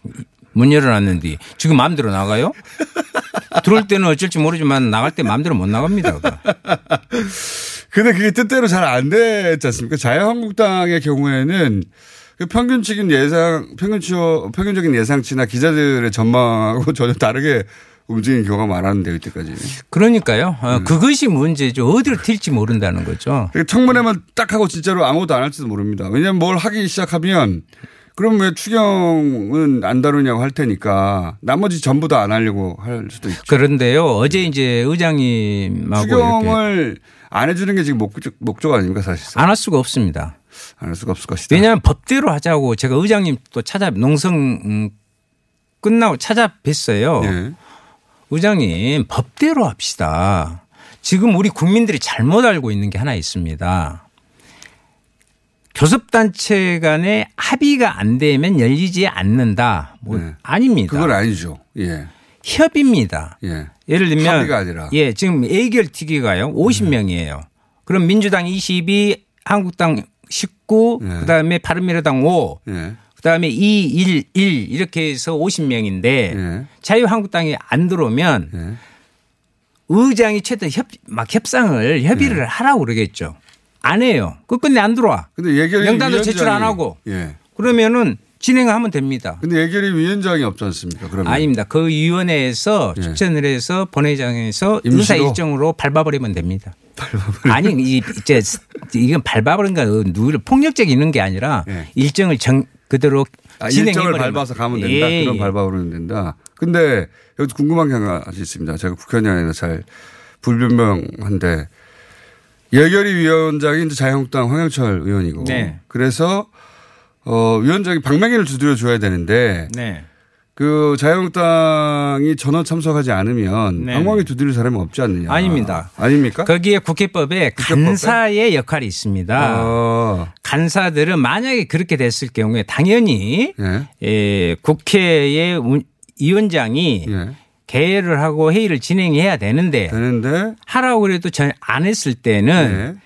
문 열어놨는데 지금 마음대로 나가요? 들어올 때는 어쩔지 모르지만 나갈 때 마음대로 못 나갑니다. 근데 그게 뜻대로 잘 안 됐지 않습니까? 자유한국당의 경우에는 그 평균적인 예상, 평균치, 평균적인 예상치나 기자들의 전망하고 <laughs> 전혀 다르게 움직이는 경우가 많았는데 이때까지. 그러니까요. 어, 그것이 문제죠. 어디를 튈지 모른다는 거죠. 그 청문회만 딱 하고 진짜로 아무것도 안 할지도 모릅니다. 왜냐하면 뭘 하기 시작하면 그럼 왜 추경은 안 다루냐고 할 테니까 나머지 전부 다 안 하려고 할 수도 있죠. 그런데요. 어제 이제 의장님하고 추경을 안 해주는 게 지금 목적, 목적 아닙니까 사실상. 안 할 수가 없습니다. 안 할 수가 없을 것이다. 왜냐하면 법대로 하자고 제가 의장님 또 찾아 농성 음, 끝나고 찾아뵀어요. 네. 의장님 법대로 합시다. 지금 우리 국민들이 잘못 알고 있는 게 하나 있습니다. 교섭단체 간에 합의가 안 되면 열리지 않는다. 뭐 아닙니다. 네. 그건 아니죠. 예. 협의입니다. 예. 예를 들면 합의가 아니라. 예, 지금 A결특위가요. 50명이에요. 그럼 민주당 22, 한국당 19, 네. 그다음에 바른미래당 5, 예. 그다음에 2, 1, 1 이렇게 해서 50명인데 예. 자유한국당이 안 들어오면 의장이 최대 협, 막 협상을 협의를 하라고 그러겠죠. 안 해요. 끝끝내 안 들어와. 근데 예결위 명단도 제출 안 위원장이- 하고 예. 그러면은 진행하면 됩니다. 근데 예결위 위원장이 없지 않습니까? 그러면. 아닙니다. 그 위원회에서 추천을 해서 본회의장에서 임시로? 의사 일정으로 밟아버리면 됩니다. 아니 이 이제 이건 밟아버린 거 누구를 폭력적인 게 아니라 일정을 정 그대로 아, 일정을 밟아서 가면 된다. 예, 그런 예. 밟아버리면 된다. 근데 여기 궁금한 게 하나 있습니다. 제가 국회의원이라 잘 불변명한데 예결위 위원장이 이제 자유한국당 황영철 의원이고 네. 그래서 어 위원장이 방맹이를 두드려 줘야 되는데 네. 그 자유한국당이 전원 참석하지 않으면 네. 방망이 두드릴 사람이 없지 않느냐. 아닙니다. 아닙니까? 거기에 국회법에 간사의 역할이 있습니다. 어. 간사들은 만약에 그렇게 됐을 경우에 당연히 네. 예, 국회의 운- 위원장이 예. 개회를 하고 회의를 진행해야 되는데 되는데 하라고 그래도 전 안 했을 때는 네.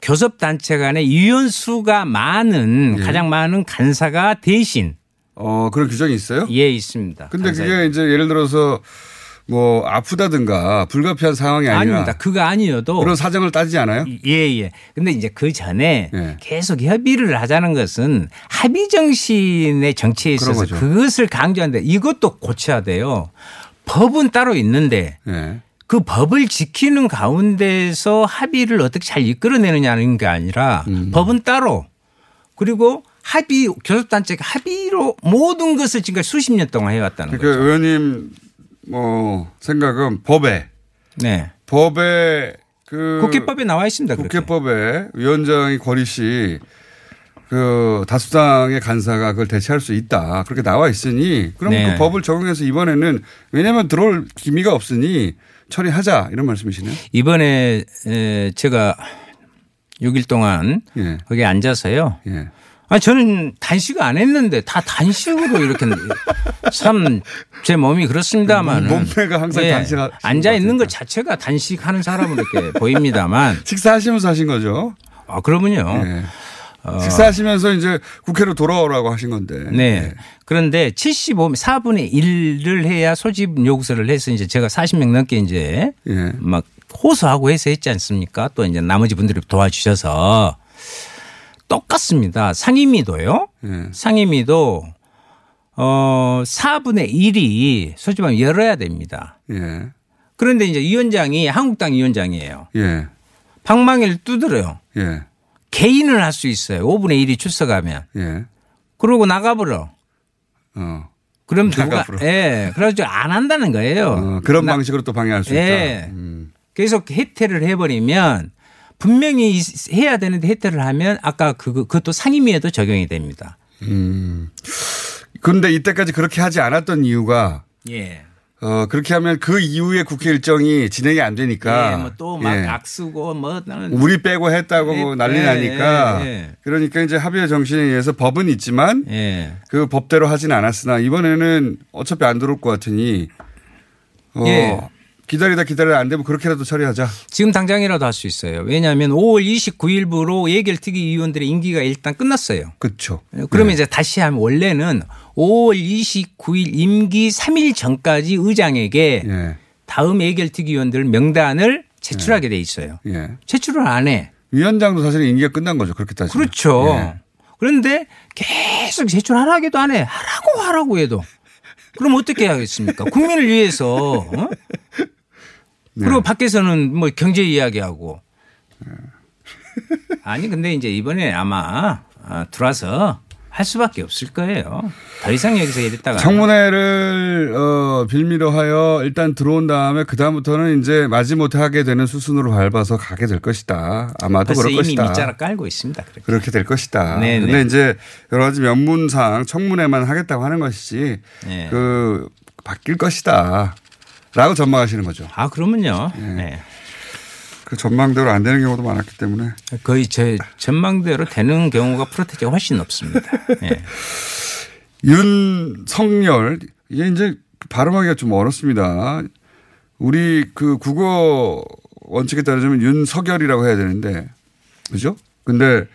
교섭 단체 간에 위원 수가 많은 예. 가장 많은 간사가 대신 어 그런 규정이 있어요? 예 있습니다. 근데. 그게 이제 예를 들어서 뭐 아프다든가 불가피한 상황이 아니라 아닙니다. 그거 아니어도 그런 사정을 따지지 않아요? 예, 예. 근데 이제 그 전에 예. 계속 협의를 하자는 것은 합의 정신의 정치에 있어서. 그것을 강조하는데 이것도 고쳐야 돼요. 법은 따로 있는데 예. 그 법을 지키는 가운데서 합의를 어떻게 잘 이끌어내느냐는 게 아니라 음. 법은 따로 그리고 합의 교섭단체가 합의로 모든 것을 지금까지 수십 년 동안 해왔다는 그러니까 거죠. 의원님 뭐 생각은 법에 네. 법에 그 국회법에 나와 있습니다. 그렇게. 국회법에 위원장이 권리시 그 다수당의 간사가 그걸 대체할 수 있다. 그렇게 나와 있으니 그럼 네. 그 법을 적용해서 이번에는 왜냐하면 들어올 기미가 없으니 처리하자 이런 말씀이시네요. 이번에 에, 제가 6일 동안 예. 거기 앉아서요. 예. 아 저는 단식 안 했는데 다 단식으로 이렇게 참 제 몸이 그렇습니다만 몸매가 항상 단식하- 앉아 있는 것 자체가 단식하는 사람으로 이렇게 <laughs> 보입니다만 식사하시면서 하신 거죠? 아 그러면요. 예. 어, 식사하시면서 이제 국회로 돌아오라고 하신 건데. 네. 그런데 75, 4분의 1을 해야 소집 요구서를 해서 이제 제가 40명 넘게 이제 예. 막 호소하고 해서 했지 않습니까? 또 이제 나머지 분들이 도와주셔서 똑같습니다. 상임위도요. 예. 상임위도 어, 4분의 1이 솔직히 말하면 열어야 됩니다. 예. 그런데 이제 위원장이 한국당 위원장이에요. 예. 방망이를 두드려요. 예. 개인을 할 수 있어요. 5분의 1이 출석하면. 예. 그러고 나가버려. 어. 그럼 누가, 나가버려. 예. 그래가지고 안 한다는 거예요. 어, 그런 나- 방식으로 또 방해할 수 예. 있다. 음. 계속 해태를 해버리면 분명히 이- 해야 되는데 해태를 하면 아까 그, 그것도 상임위에도 적용이 됩니다. 음. 근데 이때까지 그렇게 하지 않았던 이유가 예. 어, 그렇게 하면 그 이후에 국회 일정이 진행이 안 되니까. 예, 뭐 또막 예. 악쓰고 뭐 우리 빼고 했다고 뭐 난리 예, 나니까. 예, 예. 그러니까 이제 합의의 정신에 의해서 법은 있지만 예. 그 법대로 하진 않았으나 이번에는 어차피 안 들어올 것 같으니 어, 예. 기다리다 기다리다 안 되면 그렇게라도 처리하자. 지금 당장이라도 할 수 있어요. 왜냐하면 5월 29일부로 예결특위 위원들의 임기가 일단 끝났어요. 그렇죠. 그러면 이제 다시 하면 원래는 5월 29일 임기 3일 전까지 의장에게 예. 다음 예결특위 위원들 명단을 제출하게 돼 있어요. 예. 제출을 안 해. 위원장도 사실 임기가 끝난 거죠. 그렇게 따지면. 그렇죠. 예. 그런데 계속 제출하라기도 안 해. 하라고 하라고 해도. 그럼 어떻게 하겠습니까? 국민을 위해서. 어? 네. 그리고 밖에서는 뭐 경제 이야기하고. 아니 근데 이제 이번에 아마 아, 들어와서 할 수밖에 없을 거예요. 더 이상 여기서 이랬다가 청문회를 어, 빌미로 하여 일단 들어온 다음에 그 다음부터는 이제 마지못해 하게 되는 수순으로 밟아서 가게 될 것이다. 아마도 그럴 것이다. 밑자락 깔고 있습니다. 그렇게. 그렇게 될 것이다. 네, 근데 네. 이제 여러 가지 면문상 청문회만 하겠다고 하는 것이지 네. 그 바뀔 것이다. 라고 전망하시는 거죠. 아 그러면요. 네. 그 전망대로 안 되는 경우도 많았기 때문에. 거의 제 전망대로 되는 경우가 프로테지가 훨씬 높습니다. 예. <laughs> 윤석열 이게 이제 발음하기가 좀 어렵습니다. 우리 그 국어 원칙에 따르자면 윤석열이라고 해야 되는데 그죠? 근데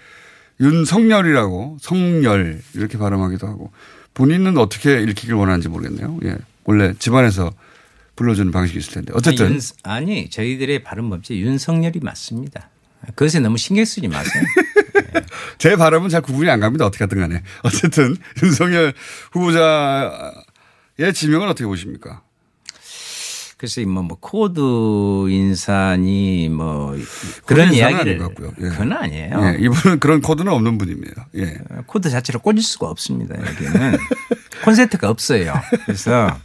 윤석열이라고 성열 이렇게 발음하기도 하고 본인은 어떻게 읽히길 원하는지 모르겠네요. 예. 원래 집안에서 불러주는 방식이 있을 텐데 어쨌든 아니, 윤- 아니 저희들의 발음 법칙 윤석열이 맞습니다. 그것에 너무 신경 쓰지 마세요. <laughs> 제 발음은 잘 구분이 안 갑니다. 어떻게 하든 간에. 어쨌든 <laughs> 윤석열 후보자의 지명은 어떻게 보십니까? 그래서 뭐, 뭐 코드 인사니 뭐 그런 이야기를 같고요. 예. 그건 아니에요. 예, 이분은 그런 코드는 없는 분입니다. 예. 코드 자체를 꽂을 수가 없습니다. 여기는 <laughs> 콘센트가 없어요. 그래서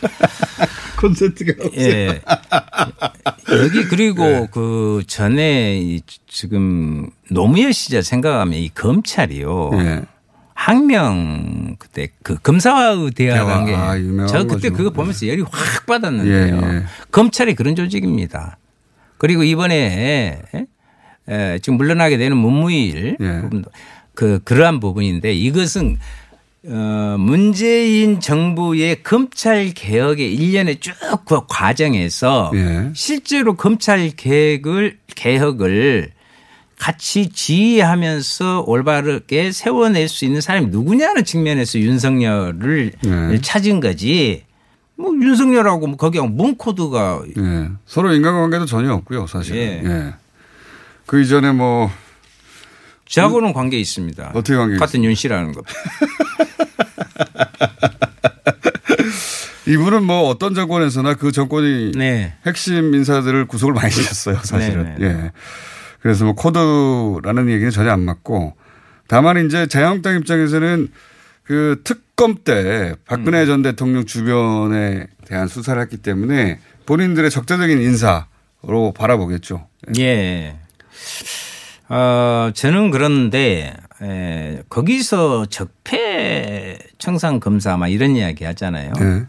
<laughs> 콘센트가 없어요. 예. 여기 그리고 그 전에 이 지금 노무현 시절 생각하면 이 검찰이요. 예. 항명 그때 그 검사와의 대화라는 게 대화. 아, 유명한 저 그때 거죠. 그거 보면서 열이 확 받았는데요. 예, 예. 검찰이 그런 조직입니다. 그리고 이번에 에, 지금 물러나게 되는 문무일 예. 부분도 그 그러한 부분인데 이것은 어, 문재인 정부의 검찰 개혁의 일련의 쭉 그 과정에서 예. 실제로 검찰 개혁을 개혁을 같이 지휘하면서 올바르게 세워낼 수 있는 사람이 누구냐는 측면에서 윤석열을 네. 찾은 거지. 뭐 윤석열하고 뭐 거기하고 뭔 코드가 예. 서로 인간관계도 전혀 없고요, 사실은. 예. 예. 그 이전에 뭐 저하고는 관계 있습니다. 어떻게 관계 같은 윤 씨라는 거. <laughs> 이분은 뭐 어떤 정권에서나 그 정권이 핵심 인사들을 구속을 많이 시켰어요, 사실은. 네, 네. 예. 그래서 뭐 코드라는 얘기는 전혀 안 맞고 다만 이제 자유한국당 입장에서는 그 특검 때 박근혜 음. 전 대통령 주변에 대한 수사를 했기 때문에 본인들의 적대적인 인사로 바라보겠죠. 예. 어, 저는 그런데, 에, 거기서 적폐 청산 검사 막 이런 이야기 하잖아요. 네.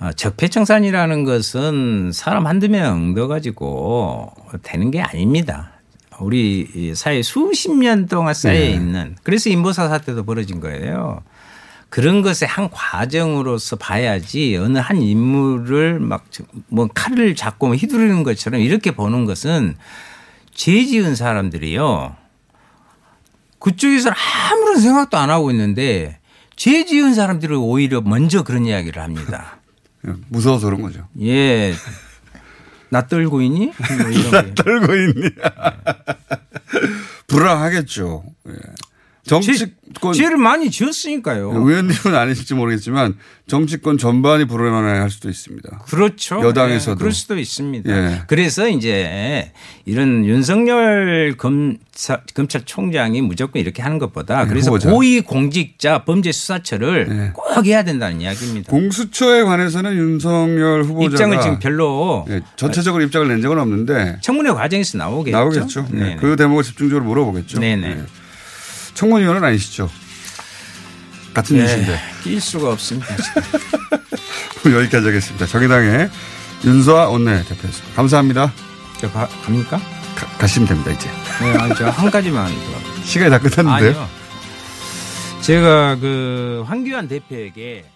어, 적폐 청산이라는 것은 사람 한두 명 넣어가지고 되는 게 아닙니다. 우리 이 사회 수십 년 동안 쌓여 네. 있는 그래서 인보사 사태도 벌어진 거예요. 그런 것의 한 과정으로서 봐야지 어느 한 인물을 막 뭐 칼을 잡고 뭐 휘두르는 것처럼 이렇게 보는 것은 죄 지은 사람들이요. 그쪽에서는 아무런 생각도 안 하고 있는데 죄 지은 사람들이 오히려 먼저 그런 이야기를 합니다. <laughs> 무서워서 그런 거죠. 예. 나 떨고 있니? 뭐 이런 게. 떨고 있니? <laughs> 불안하겠죠. 예. 정치권 죄를 많이 지었으니까요. 의원님은 아니실지 모르겠지만 정치권 전반이 불안해할 수도 있습니다. 그렇죠. 여당에서도. 예, 그럴 수도 있습니다. 예. 그래서 이제 이런 윤석열 검사, 검찰총장이 무조건 이렇게 하는 것보다 네, 그래서 후보자. 고위 공직자 범죄 수사처를 꼭 해야 된다는 이야기입니다. 공수처에 관해서는 윤석열 후보자가 입장을 지금 별로 예, 전체적으로 입장을 낸 적은 없는데 청문회 과정에서 나오겠죠. 나오겠죠. 예. 그 대목을 집중적으로 물어보겠죠. 네네. 예. 청문위원은 아니시죠? 같은 예, 뉴스인데 낄 수가 없습니다. 여기까지 하겠습니다. 정의당의 윤서아 원내대표였습니다. 감사합니다. 저 가, 갑니까? 가, 시면 됩니다 이제. 네, 아니, 저한 가지만 더. 시간이 다 끝났는데요. 아니요. 제가 그 황교안 대표에게